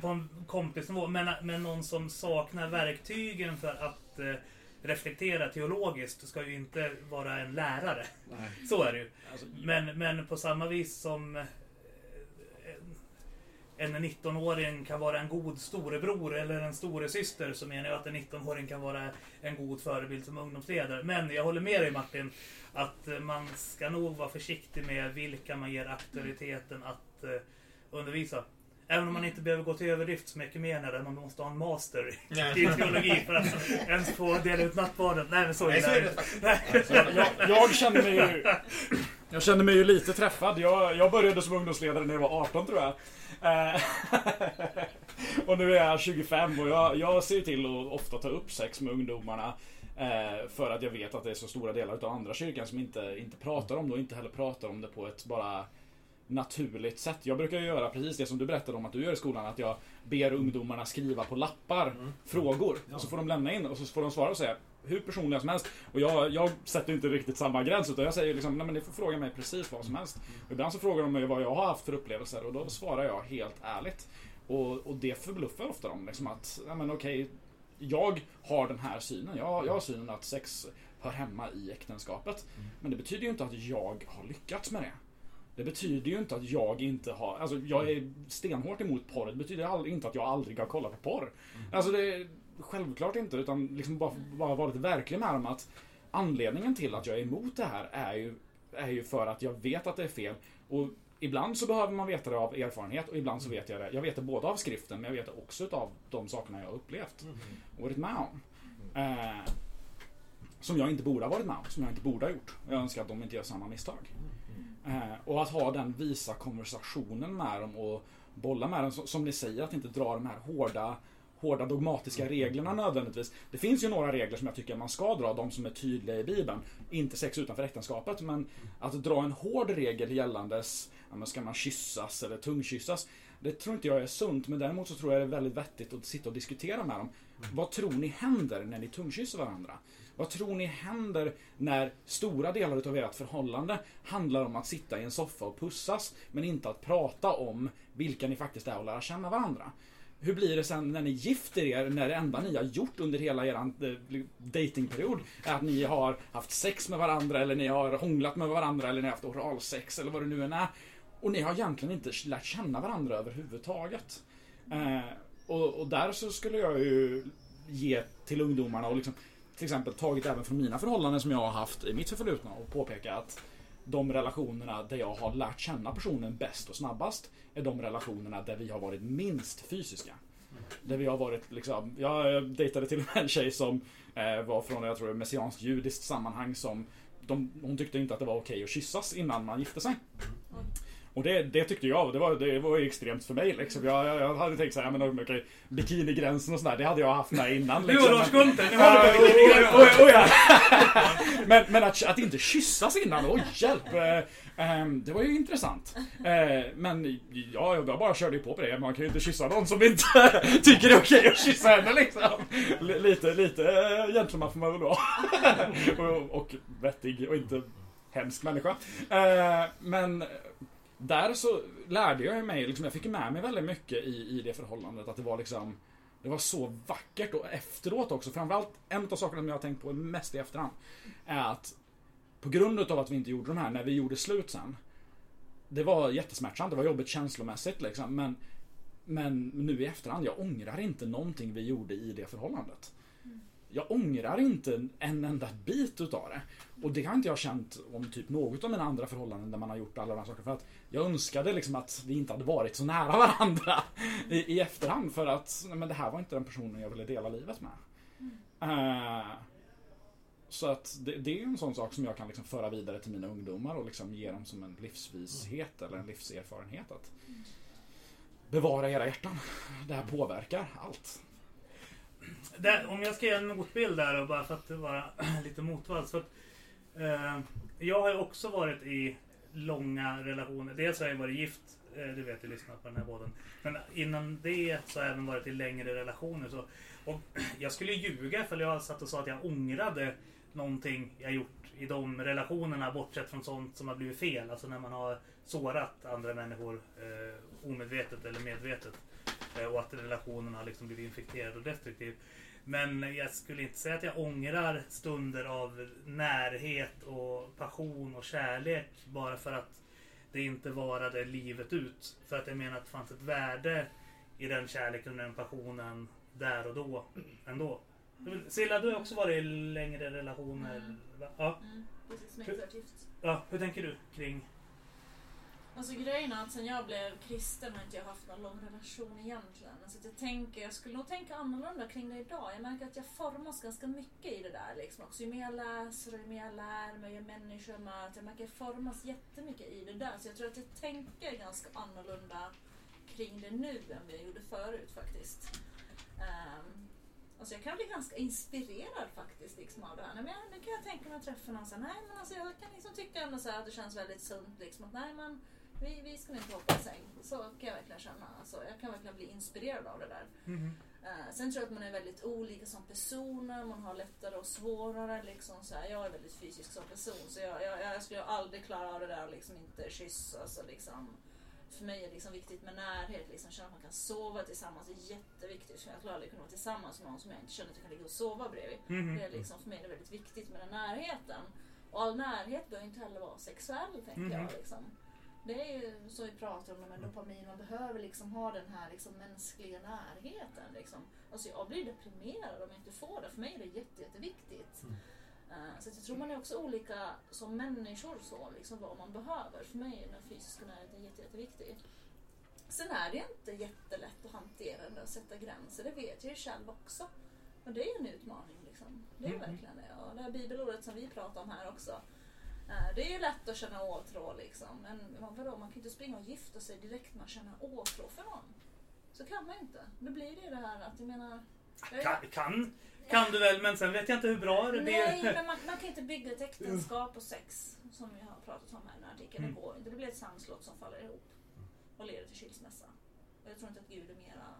på en kompisnivå. Men, men någon som saknar verktygen för att eh, reflektera teologiskt ska ju inte vara en lärare. Nej. Så är det ju. Alltså, Men, men på samma vis som en en 19-åring kan vara en god storebror eller en storesyster så menar jag att en 19-åring kan vara en god förebild som ungdomsledare. Men jag håller med dig Martin att eh, man ska nog vara försiktig med vilka man ger auktoriteten att eh, undervisa. Även om man inte behöver gå till överdrift så mycket mer när man måste ha en master i teologi för att ens få dela ut nattvarden. Nej men så är det jag, jag, jag känner mig ju... Jag känner mig ju lite träffad. Jag, jag började som ungdomsledare när jag var 18 tror jag. Eh, och nu är jag 25 och jag, jag ser till att ofta ta upp sex med ungdomarna. eh, För att jag vet att det är så stora delar av andra kyrkan som inte, inte pratar om det och inte heller pratar om det på ett bara naturligt sätt. Jag brukar göra precis det som du berättade om att du gör i skolan. Att jag ber ungdomarna skriva på lappar frågor. Och så får de lämna in och så får de svara och säga hur personliga som helst. Och jag, jag sätter inte riktigt samma gräns utan jag säger liksom, nej men ni får fråga mig precis vad som helst. Och ibland så frågar de mig vad jag har haft för upplevelser och då svarar jag helt ärligt. Och, och det förbluffar ofta dem liksom att, nej men okej, jag har den här synen. Jag, jag har synen att sex hör hemma i äktenskapet. Men det betyder ju inte att jag har lyckats med det. Det betyder ju inte att jag inte har, alltså jag är stenhårt emot porr. Det betyder inte att jag aldrig har kollat på porr. Alltså det självklart inte, utan liksom bara, bara vara lite verklig med dem att anledningen till att jag är emot det här är ju, är ju för att jag vet att det är fel. Och ibland så behöver man veta det av erfarenhet och ibland så vet jag det. Jag vet det både av skriften men jag vet det också av de sakerna jag har upplevt och varit med om. Eh, som jag inte borde ha varit med om, som jag inte borde ha gjort. Jag önskar att de inte gör samma misstag. Eh, och att ha den visa konversationen med dem och bolla med dem, som- som ni säger, att inte dra de här hårda hårda dogmatiska reglerna nödvändigtvis. Det finns ju några regler som jag tycker man ska dra, de som är tydliga i Bibeln. Inte sex utanför äktenskapet, men att dra en hård regel gällandes, ja, ska man kyssas eller tungkyssas? Det tror inte jag är sunt, men däremot så tror jag det är väldigt vettigt att sitta och diskutera med dem. Vad tror ni händer när ni tungkysser varandra? Vad tror ni händer när stora delar utav ert förhållande handlar om att sitta i en soffa och pussas, men inte att prata om vilka ni faktiskt är och lära känna varandra? Hur blir det sen när ni gifter er, när det enda ni har gjort under hela er eh, datingperiod är att ni har haft sex med varandra, eller ni har hånglat med varandra, eller ni har haft oralsex, eller vad det nu än är. Och ni har egentligen inte lärt känna varandra överhuvudtaget. Eh, och, och där så skulle jag ju ge till ungdomarna och liksom till exempel tagit även från mina förhållanden som jag har haft i mitt förflutna och påpeka att de relationerna där jag har lärt känna personen bäst och snabbast är de relationerna där vi har varit minst fysiska. Där vi har varit liksom, jag dejtade till och med en tjej som eh, var från, jag tror, messianskt judiskt sammanhang som de, hon tyckte inte att det var okej att kyssas innan man gifte sig. Och det, det tyckte jag, det var, det var extremt för mig liksom. Jag, jag, jag hade tänkt såhär, men okej, bikinigränsen och sådär, det hade jag haft med innan. Liksom. på Ja, oj, oj, oj, ja. men, men att, att inte kyssas innan, oj hjälp. Eh, ehm, det var ju intressant. Eh, men ja, jag bara körde ju på på det. Man kan ju inte kyssa någon som inte tycker det är okej att kyssa henne liksom. L- lite, lite eh, gentleman får man väl vara. och, och vettig och inte hemsk människa. Eh, men där så lärde jag mig, liksom, jag fick med mig väldigt mycket i, i det förhållandet. Att det var liksom det var så vackert och efteråt också. Framförallt en av sakerna som jag har tänkt på mest i efterhand. Är att på grund av att vi inte gjorde de här, när vi gjorde slut sen. Det var jättesmärtsamt, det var jobbigt känslomässigt liksom. Men, men nu i efterhand, jag ångrar inte någonting vi gjorde i det förhållandet. Jag ångrar inte en enda bit utav det. Och det har inte jag känt om typ något av mina andra förhållanden där man har gjort alla de här sakerna. För att jag önskade liksom att vi inte hade varit så nära varandra i, i efterhand. För att nej, men det här var inte den personen jag ville dela livet med. Eh, så att det, det är en sån sak som jag kan liksom föra vidare till mina ungdomar och liksom ge dem som en livsvishet eller en livserfarenhet. Att bevara era hjärtan. Det här påverkar allt. Där, om jag ska ge en motbild där och bara för att vara lite motvalls. För att, eh, jag har ju också varit i långa relationer. Dels har jag varit gift, eh, det vet du lyssnar på den här båden. Men innan det så har jag även varit i längre relationer. Så, och jag skulle ljuga för jag satt och sa att jag ångrade någonting jag gjort i de relationerna bortsett från sånt som har blivit fel. Alltså när man har sårat andra människor eh, omedvetet eller medvetet. Och att relationen har liksom blivit infekterad och destruktiv. Men jag skulle inte säga att jag ångrar stunder av närhet och passion och kärlek bara för att det inte varade livet ut. För att jag menar att det fanns ett värde i den kärleken och den passionen där och då ändå. Silla, du har också varit i längre relationer. Mm. Ja. Mm, precis, som ja, hur tänker du kring... Alltså grejen är att sen jag blev kristen har inte jag haft någon lång relation egentligen. Så att jag tänker, jag skulle nog tänka annorlunda kring det idag. Jag märker att jag formas ganska mycket i det där liksom också. Ju mer jag läser och ju mer jag lär mig, ju människor jag möter. Jag märker att jag formas jättemycket i det där. Så jag tror att jag tänker ganska annorlunda kring det nu än vad jag gjorde förut faktiskt. Um, Alltså jag kan bli ganska inspirerad faktiskt liksom av det här. Nej, men nu kan jag tänka mig att träffa någon så här, nej men alltså jag kan liksom tycka ändå så här att det känns väldigt sunt liksom att nej men vi, vi ska inte hoppa i säng. Så kan jag verkligen känna. Alltså, jag kan verkligen bli inspirerad av det där. Eh, sen tror jag att man är väldigt olika som personer. Man har lättare och svårare. Liksom, så här. Jag är väldigt fysisk som person så jag, jag, jag skulle aldrig klara av det där liksom inte kyssas. Och liksom, för mig är det liksom viktigt med närhet. Liksom, känna att man kan sova tillsammans är jätteviktigt. Jag skulle aldrig kunna vara tillsammans med någon som jag inte känner att jag kan ligga och sova bredvid. Mhm. Det är liksom, för mig är det väldigt viktigt med den närheten. Och all närhet behöver inte heller vara sexuell, tänker Mhm. jag. Liksom. Det är ju så vi pratar om med dopamin, man behöver liksom ha den här liksom mänskliga närheten. Liksom. Alltså jag blir deprimerad om jag inte får det. För mig är det jätte, jätteviktigt. Eh, Så jag tror man är också olika som människor, så, liksom, vad man behöver. För mig är den fysiska närheten jätte, jätteviktig. Sen är det inte jättelätt att hantera det och sätta gränser, det vet jag ju själv också. Och det är en utmaning. Liksom. Det är Mm. verkligen det. Och det här bibelordet som vi pratar om här också. Det är ju lätt att känna åtrå liksom. Men vadå, man kan ju inte springa och gifta sig direkt man känner åtrå för någon. Så kan man inte. Då blir det ju det här att jag menar... jag Kan, kan, kan du väl, men sen vet jag inte hur bra det Nej, blir. men man, man kan inte bygga ett äktenskap och sex som vi har pratat om här i den artikeln. Mm. Det går inte. Det blir ett sandslott som faller ihop och leder till skilsmässa. Och jag tror inte att Gud är mera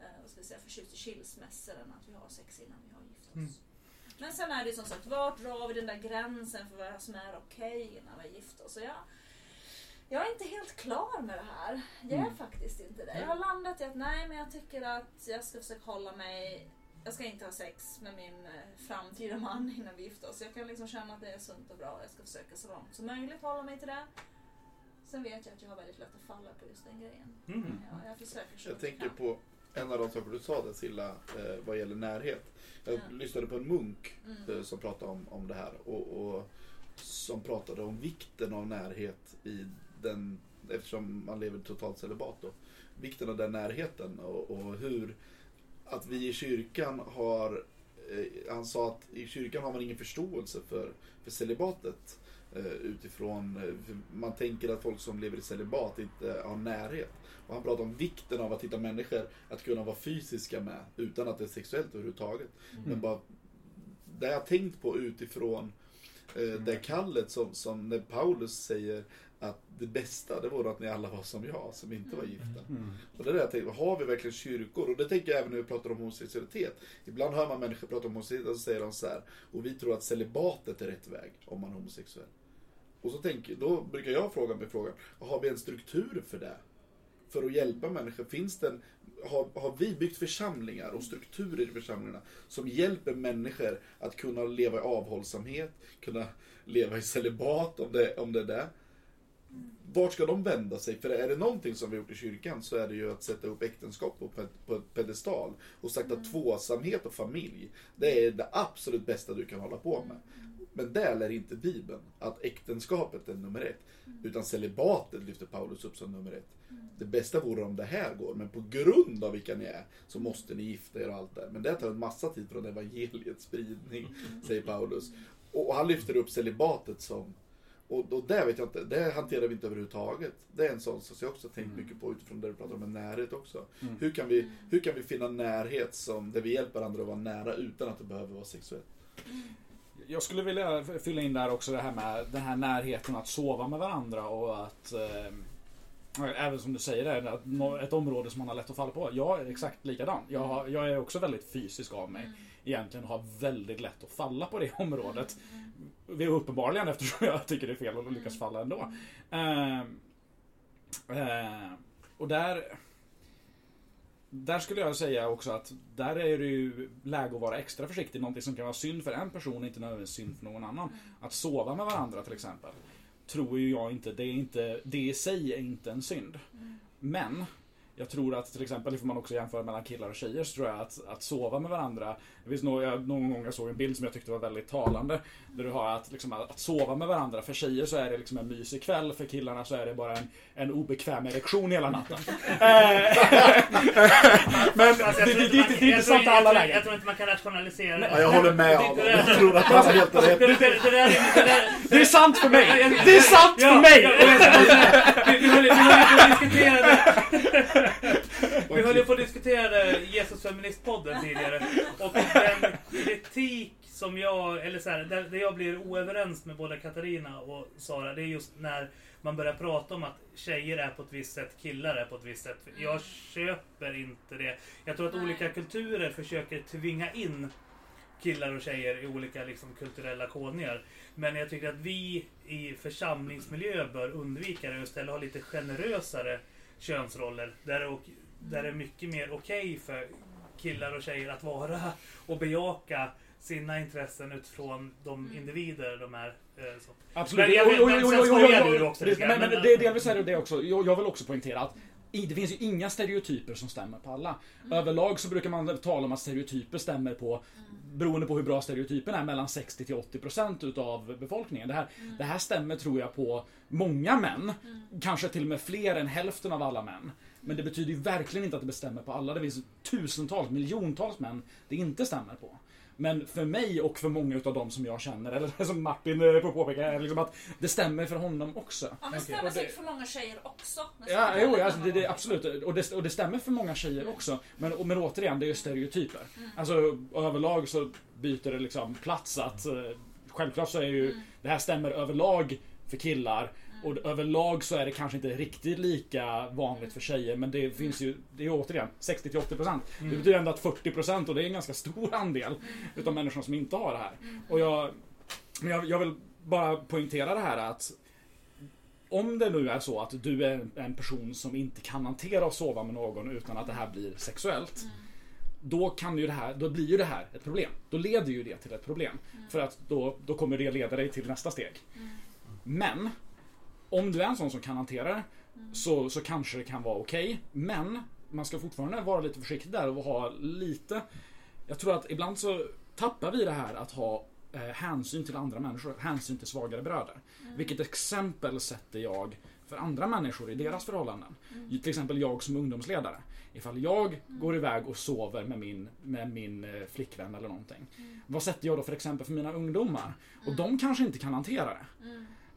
eh, vad ska jag säga, förtjust i skilsmässor än att vi har sex innan vi har gift oss. Mm. Men sen är det som sagt, vart drar vi den där gränsen för vad som är okej innan vi har gift oss? Och jag, jag är inte helt klar med det här. Jag är Mm. faktiskt inte det. Jag har landat i att nej, men jag tycker att jag ska försöka hålla mig jag ska inte ha sex med min eh, framtida man innan vi gifter oss. Jag kan liksom känna att det är sunt och bra. Jag ska försöka så långt som möjligt hålla mig till det. Sen vet jag att jag har väldigt lätt att falla på just den grejen. Mm. Ja, jag försöker så Jag tänker kan. på en av de saker du sa där Silla, eh, vad gäller närhet. Jag Ja. lyssnade på en munk Mm. eh, som pratade om, om det här och, och som pratade om vikten av närhet i den, eftersom man lever totalt celibat då. Vikten av den närheten och, och hur att vi i kyrkan har, eh, han sa att i kyrkan har man ingen förståelse för, för celibatet. Eh, Utifrån, eh, man tänker att folk som lever i celibat inte har närhet. Och han pratar om vikten av att hitta människor att kunna vara fysiska med utan att det är sexuellt överhuvudtaget. Men bara, det har jag tänkt på utifrån eh, det kallet som, som när Paulus säger att det bästa det vore att ni alla var som jag, som inte var gifta. Mm. Och det är det jag tänker, har vi verkligen kyrkor? Och det tänker jag även när vi pratar om homosexualitet. Ibland hör man människor prata om homosexualitet och så säger de så här, och vi tror att celibatet är rätt väg om man är homosexuell. Och så tänker, då brukar jag fråga mig frågan, har vi en struktur för det? För att hjälpa människor, finns det en, har, har vi byggt församlingar och strukturer i församlingarna som hjälper människor att kunna leva i avhållsamhet, kunna leva i celibat om det, om det är det? Vart ska de vända sig? För är det någonting som vi gjort i kyrkan så är det ju att sätta upp äktenskap på, på ett pedestal och sagt att tvåsamhet och familj, det är det absolut bästa du kan hålla på med. Men där lär inte Bibeln att äktenskapet är nummer ett. Utan celibatet lyfter Paulus upp som nummer ett. Det bästa vore om det här går, men på grund av vilka ni är så måste ni gifta er och allt det Men det tar en massa tid från evangeliets spridning, säger Paulus. Och och han lyfter upp celibatet som och, och det vet jag inte, det hanterar vi inte överhuvudtaget. Det är en sån som jag också har tänkt mycket på utifrån det du pratar om med närhet också. Hur, kan vi, hur kan vi finna närhet som, där vi hjälper andra att vara nära utan att det behöver vara sexuellt? Jag skulle vilja fylla in där också det här med den här närheten att sova med varandra och att eh, Även som du säger, där, att ett område som man har lätt att falla på. Jag är exakt likadan. Jag, har, jag är också väldigt fysisk av mig. Egentligen har väldigt lätt att falla på det området. Det är uppenbarligen eftersom jag tycker det är fel att lyckas falla ändå. Eh, eh, och där... där skulle jag säga också att där är det ju läge att vara extra försiktig. Någonting som kan vara synd för en person inte nödvändigtvis synd för någon annan. Att sova med varandra till exempel. Tror ju jag inte, det är inte, det i sig är inte en synd. Men jag tror att till exempel ifall man också jämför mellan killar och tjejer så tror jag att, att sova med varandra. Det finns någon, jag, någon gång jag såg en bild som jag tyckte var väldigt talande. Där du har att, liksom, att sova med varandra. För tjejer så är det liksom en mysig kväll. För killarna så är det bara en, en obekväm erektion hela natten. Eh, Men Alltså, det, är inte sant i alla lägen. Jag tror inte man kan rationalisera det. Ja, jag håller med Det- Adam. Jag tror att han har helt rätt. Det, är- sant för mig! Det är sant för mig! vi, vi höll vi höll ju på att diskutera det. Vi höll ju på att diskutera Jesus Feministpodden tidigare. Och den kritik som jag, eller så här, där, där jag blir oöverens med både Katarina och Sara, det är just när man börjar prata om att tjejer är på ett visst sätt, killar är på ett visst sätt. Jag köper inte det. Jag tror att Nej. olika kulturer försöker tvinga in killar och tjejer i olika liksom, kulturella kodningar. Men jag tycker att vi i församlingsmiljö bör undvika det och istället ha lite generösare könsroller. Där, det är mycket mer okej för killar och tjejer att vara och bejaka sina intressen utifrån de individer de är. eh, Så. Absolut. Men jag vet- Jo, men jo, jo, jo, jo, jo, du jo. också lite Men, men men- det, delvis är det det också. Jag, jag vill också poängtera att det finns ju inga stereotyper som stämmer på alla. Överlag så brukar man tala om att stereotyper stämmer på Beroende på hur bra stereotypen är, mellan 60 till 80% utav befolkningen. Det här, det här stämmer tror jag på många män. Kanske till och med fler än hälften av alla män. Men det betyder ju verkligen inte att det bestämmer på alla. Det finns tusentals, miljontals män det inte stämmer på. Men för mig och för många utav dem som jag känner, eller som Martin eh, får påpeka, är liksom att det stämmer för honom också. Ja, men Okej. stämmer det- säkert för många tjejer också. Ja, jo, alltså, det, det, absolut. Och det, och det stämmer för många tjejer också. Men, och, men återigen, det är ju stereotyper. Alltså överlag så byter det liksom plats att eh, Självklart så är ju det här stämmer överlag för killar. Och överlag så är det kanske inte riktigt lika vanligt för tjejer men det finns ju, det är återigen 60-80%. Det betyder ändå att 40% och det är en ganska stor andel utav människor som inte har det här. Och jag, men jag, jag vill bara poängtera det här att om det nu är så att du är en person som inte kan hantera att sova med någon utan att det här blir sexuellt. Då, kan ju det här, då blir ju det här ett problem. Då leder ju det till ett problem. För att då, då kommer det leda dig till nästa steg. Men om du är en sån som kan hantera det så, så kanske det kan vara okej. Men man ska fortfarande vara lite försiktig där och ha lite... Jag tror att ibland så tappar vi det här att ha eh, hänsyn till andra människor, hänsyn till svagare bröder. Vilket exempel sätter jag för andra människor i deras förhållanden? Till exempel jag som ungdomsledare. Ifall jag går iväg och sover med min, med min eh, flickvän eller någonting. Vad sätter jag då för exempel för mina ungdomar? Och de kanske inte kan hantera det.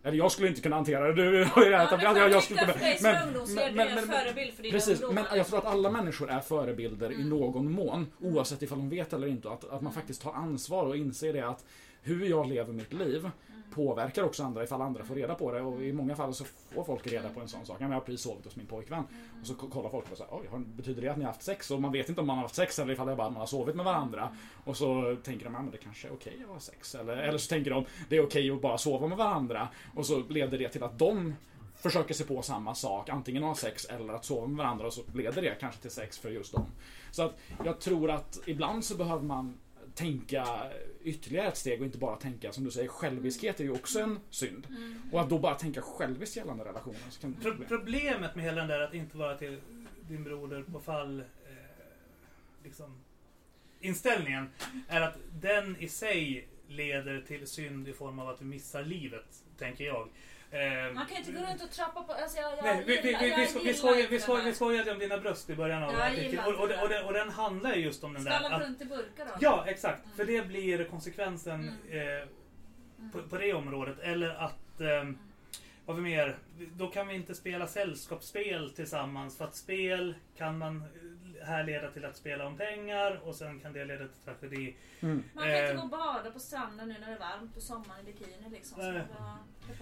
Eller jag skulle inte kunna hantera det. Du har ju Ja, rätt. men jag, jag, jag tycker att för dig som är ungdomsledare, du är en förebild för dina Precis, men jag tror att alla människor är förebilder i någon mån. Oavsett ifall de vet eller inte. Att, att man faktiskt tar ansvar och inser det att hur jag lever mitt liv påverkar också andra ifall andra får reda på det. Och i många fall så får folk reda på en sån sak. Jag har precis sovit hos min pojkvän. Och så k- kollar folk och säger oj, betyder det att ni har haft sex? Och man vet inte om man har haft sex eller ifall det är bara att man har sovit med varandra. Och så tänker de, ja men det kanske är okej att ha sex. Eller, eller så tänker de, det är okej att bara sova med varandra. Och så leder det till att de försöker sig på samma sak, antingen ha sex eller att sova med varandra och så leder det kanske till sex för just dem. Så att jag tror att ibland så behöver man tänka ytterligare ett steg och inte bara tänka, som du säger, själviskhet är ju också en synd. Och att då bara tänka själviskt gällande relationer. Så kan Pro problem. problemet med hela den där att inte vara till din broder på fall eh, liksom, inställningen är att den i sig leder till synd i form av att vi missar livet, tänker jag. Eh, Man kan inte gå runt och trappa på... Alltså jag, jag, Nej, vi, vi, vi, vi, sko- vi, skojade, vi, skojade, vi skojade om dina bröst i början av artikeln. Och, och, och, den- och den handlar ju just om den där... Skalla Att, runt i burkar då? ja, exakt. För det blir konsekvensen Mm. eh, på, på det området. Eller att... Eh, vad vi mer? Då kan vi inte spela sällskapsspel tillsammans. För att spel kan man här leda till att spela om pengar och sen kan det leda till tragedi. Mm. Man kan inte Eh. gå och bada på stranden nu när det är varmt på sommaren i bikini liksom. Så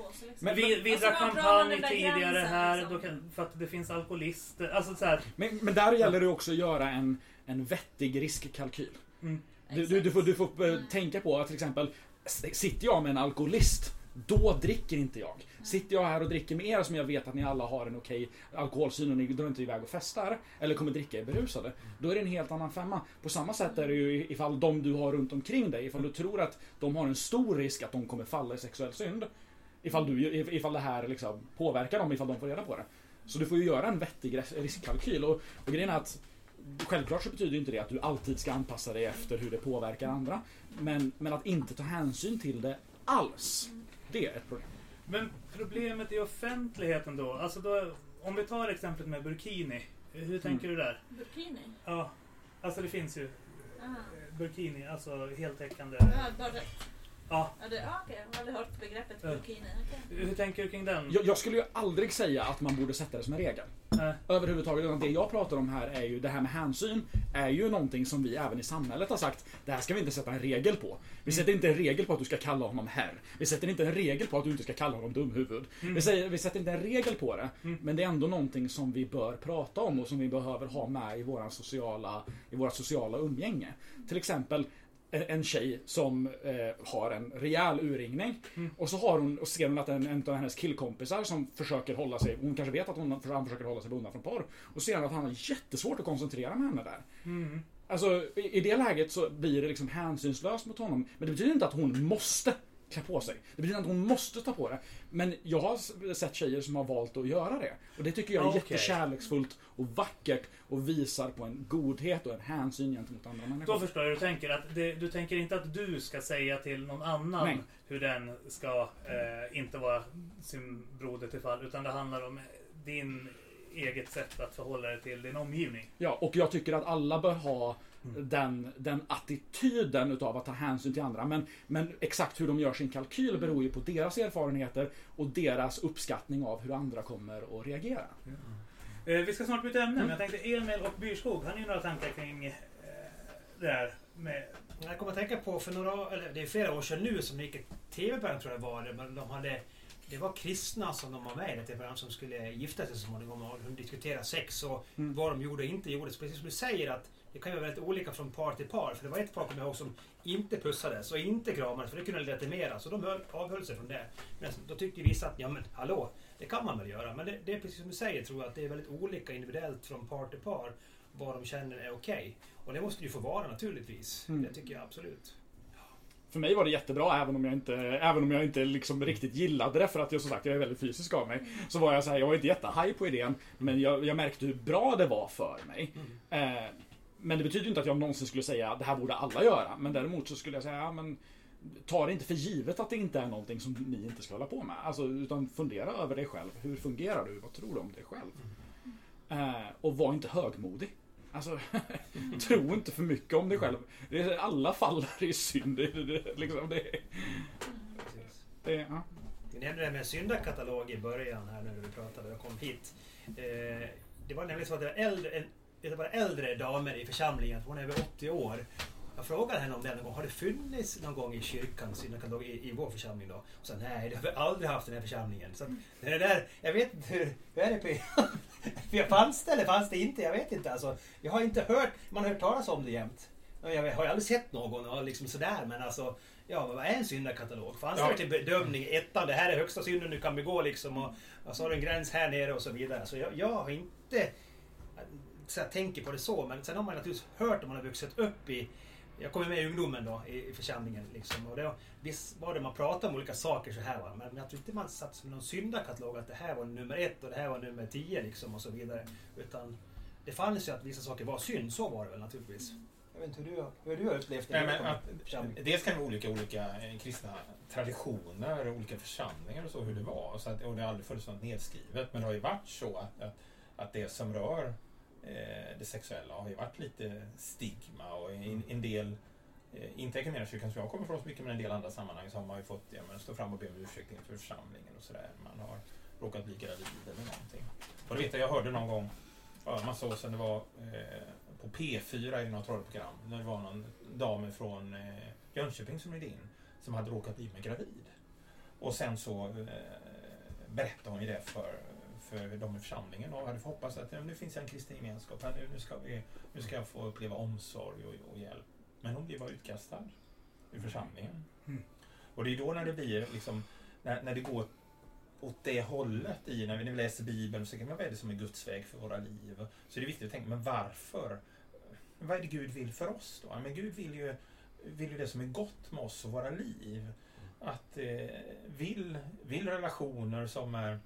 på sig liksom. Men- Vi, vi Alltså, drack champagne tidigare gränsen, här liksom? då kan, för att det finns alkoholister. Alltså så här, Men, men där gäller det också att göra en, en vettig riskkalkyl. mm. Du, du, du får, du får eh, tänka på att till exempel Sitter jag med en alkoholist då dricker inte jag. Sitter jag här och dricker med er som jag vet att ni alla har en okej alkoholsyn och ni drar inte iväg och festar. Eller kommer dricka er berusade. Då är det en helt annan femma. På samma sätt är det ju ifall de du har runt omkring dig, ifall du tror att de har en stor risk att de kommer falla i sexuell synd. Ifall, du, ifall det här liksom påverkar dem, ifall de får reda på det. Så du får ju göra en vettig riskkalkyl. Och, och grejen är att Självklart så betyder inte det att du alltid ska anpassa dig efter hur det påverkar andra. Men, men att inte ta hänsyn till det alls. Det är ett problem. Men problemet i offentligheten då, alltså då, om vi tar exemplet med burkini. Hur tänker du där? Burkini? Ja, alltså det finns ju Ah. eh, burkini, alltså heltäckande. Ja, bara. Ja, Ja, det, ah, okej. Jag har aldrig hört begreppet burkini. Okej. hur tänker du kring den? Jag, jag skulle ju aldrig säga att man borde sätta det som en regel. Nej. Överhuvudtaget. Utan det jag pratar om här är ju det här med hänsyn. Är ju någonting som vi även i samhället har sagt. Det här ska vi inte sätta en regel på. Vi sätter inte en regel på att du ska kalla honom herr. Vi sätter inte en regel på att du inte ska kalla honom dumhuvud. Vi, säger, vi sätter inte en regel på det. Men det är ändå någonting som vi bör prata om och som vi behöver ha med i våra sociala, i våra sociala umgänge. Till exempel en en tjej som eh, har en rejäl urringning. Och så har hon, och ser hon att en, en av hennes killkompisar som försöker hålla sig, hon kanske vet att hon, han försöker hålla sig undan från porr. Och ser hon att han har jättesvårt att koncentrera med henne där. Mm. Alltså i, i det läget så blir det liksom hänsynslöst mot honom. Men det betyder inte att hon måste klä på sig. Det betyder inte att hon måste ta på det. Men jag har sett tjejer som har valt att göra det. Och det tycker jag är Okej. jättekärleksfullt och vackert och visar på en godhet och en hänsyn gentemot andra människor. Då förstår jag hur du tänker. Att det, du tänker inte att du ska säga till någon annan Nej. hur den ska eh, inte vara sin broder till fall. Utan det handlar om din eget sätt att förhålla dig till din omgivning. Ja, och jag tycker att alla bör ha den, den attityden utav att ta hänsyn till andra. Men, men exakt hur de gör sin kalkyl beror ju på deras erfarenheter och deras uppskattning av hur andra kommer att reagera. Eh, vi ska snart byta ämne, men jag tänkte Emil och Byrskog, har ni några tankar kring eh, det här med... Jag kommer att tänka på för några, eller det är flera år sedan nu som det gick ett tv-program tror jag var det, men de hade det var kristna som de var med i det tv-program som skulle gifta sig så småningom och de diskuterade sex och Mm. vad de gjorde och inte gjorde. Precis som du säger att det kan ju vara väldigt olika från par till par. För det var ett par kommer jag ihåg som inte pussades och inte kramades för det kunde leda till mera. Så de höll, avhöll sig från det. Men då tyckte vissa att ja men hallå, det kan man väl göra. Men det, det är precis som du säger tror jag att det är väldigt olika individuellt från par till par vad de känner är okej. Och det måste ju få vara naturligtvis. Mm. Det tycker jag absolut. För mig var det jättebra även om jag inte, även om jag inte liksom riktigt gillade det för att jag som sagt jag är väldigt fysisk av mig. Så var jag så här, jag var inte jättehaj på idén men jag, jag märkte hur bra det var för mig. Eh, men det betyder inte att jag någonsin skulle säga att det här borde alla göra. Men däremot så skulle jag säga, ja, men ta det inte för givet att det inte är någonting som ni inte ska hålla på med. Alltså, utan fundera över dig själv. Hur fungerar du? Vad tror du om dig själv? Eh, och var inte högmodig. Alltså, tro inte för mycket om dig själv. Det är, alla faller i synd. Det, det, liksom, det, Precis. det, ja. Vi nämnde det här med syndakatalog i början här när vi pratade och kom hit. Eh, det var nämligen så att det var äldre, en, det var äldre damer i församlingen, hon är över 80 år. Jag frågade henne om det någon gång. Har det funnits någon gång i kyrkan syndakatalog i, i vår församling då? Och sa nej, det har vi aldrig haft i den här församlingen. Så att det där, jag vet inte hur, hur är det P? fanns det eller fanns det inte? Jag vet inte alltså. Jag har inte hört, man har hört talas om det jämt. Jag har aldrig sett någon och liksom sådär men alltså Ja, vad är en syndakatalog? Fanns Ja. det till bedömning? Ettan, det här är högsta synden du kan begå liksom. Och, och så har du en gräns här nere och så vidare. Så jag, jag har inte så jag tänker på det så. Men sen har man naturligtvis hört om man har vuxit upp i jag kommer med i ungdomen då i, i församlingen. Liksom, och det, visst var det man pratade om olika saker så här va. Men jag tror inte man satt som någon syndakatalog att det här var nummer ett och det här var nummer tio liksom och så vidare. Utan det fanns ju att vissa saker var synd, så var det väl naturligtvis. Jag vet inte hur du, har- hur du har upplevt det. Nej, att, dels kan det vara olika, olika eh, kristna traditioner, olika församlingar och så hur det var. Så att, och det har aldrig funnits något nedskrivet. Men det har ju varit så att, att, att det som rör det sexuella har ju varit lite stigma och en, en del eh, inte Equmeniakyrkan som jag kommer från så mycket, men en del andra sammanhang så har man ju fått ja, men, stå fram och be om ursäkt inför församlingen och sådär. Man har råkat bli gravid eller någonting. Och det vet jag, jag hörde någon gång, ja, massa år sedan, det var eh, på P4 i något radioprogram, när det var någon dam från eh, Jönköping som ringde in, som hade råkat bli med gravid. Och sen så eh, berättade hon ju det för, för de i församlingen och hade hoppats att nu finns en kristen gemenskap, här, nu, nu, ska vi, nu ska jag få uppleva omsorg och, och hjälp. Men hon blev bara utkastad ur församlingen. Mm. Och det är då när det blir liksom när, när det går åt det hållet i när vi, läser Bibeln så kan man vad är det som är Guds väg för våra liv? Så är det viktigt att tänka, men varför? Vad är det Gud vill för oss då? Men Gud vill ju, vill ju det som är gott med oss och våra liv. Att eh, vill, vill relationer som, är,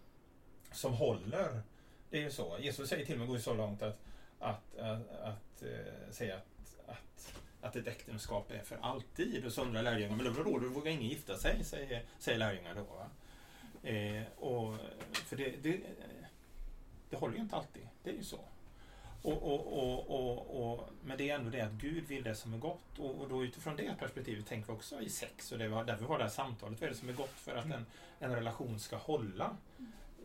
som håller. Det är ju så. Jesus säger till och med, går så långt att, att, att, att eh, säga att, att, att ett äktenskap är för alltid. Och så undrar lärjungarna, men då, då, då vågar ingen gifta sig, säger, säger lärjungarna då. Eh, och, för det, det, det håller ju inte alltid. Det är ju så. Och, och, och, och, men det är ändå det att Gud vill det som är gott. Och, då utifrån det perspektivet tänker vi också i sex. Och det var därför vi har det här samtalet. Vad är det som är gott för att en, en relation ska hålla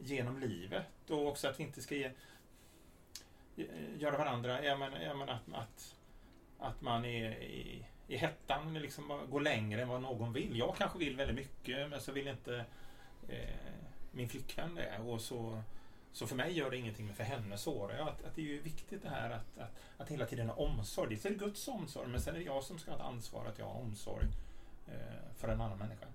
genom livet? Och också att vi inte ska ge, göra varandra, jag menar, jag menar att, att, att man är i, i hettan liksom går längre än vad någon vill. Jag kanske vill väldigt mycket men så vill inte eh, min flickvän det. Och så, så för mig gör det ingenting, men för henne sårar jag. Att, att det är ju viktigt det här att, att, att hela tiden ha omsorg. Dels är det Guds omsorg, men sen är det jag som ska ha ett ansvar att jag har omsorg eh, för en annan människa.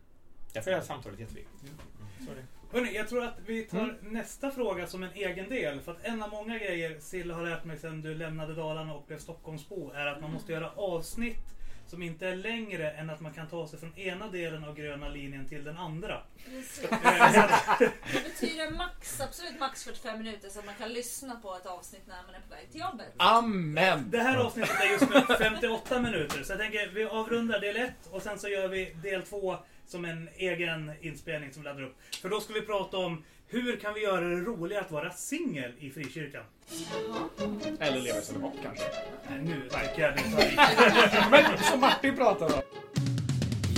Därför är det här samtalet jätteviktigt. Det. Hörrni, jag tror att vi tar nästa fråga som en egen del. För att en av många grejer Silla har lärt mig sedan du lämnade Dalarna och blev Stockholmsbo är att man måste göra avsnitt som inte är längre än att man kan ta sig från ena delen av gröna linjen till den andra. Eh, Det betyder max, absolut max 45 minuter så att man kan lyssna på ett avsnitt när man är på väg till jobbet. Amen! Det här avsnittet är just nu 58 minuter. Så jag tänker vi avrundar del 1 och sen så gör vi del 2 som en egen inspelning som laddar upp. För då ska vi prata om hur kan vi göra det roligare att vara singel i frikyrkan? Eller leva i celibat kanske. Nej, Nu ni tar i. Men som Martin pratade om.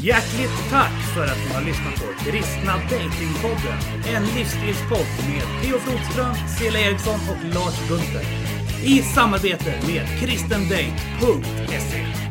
Hjärtligt tack för att ni har lyssnat på Kristna Datingpodden. En livsstilspodd med Theo Flodström, Cilla Eriksson och Lars Gunther. I samarbete med kristendate.se.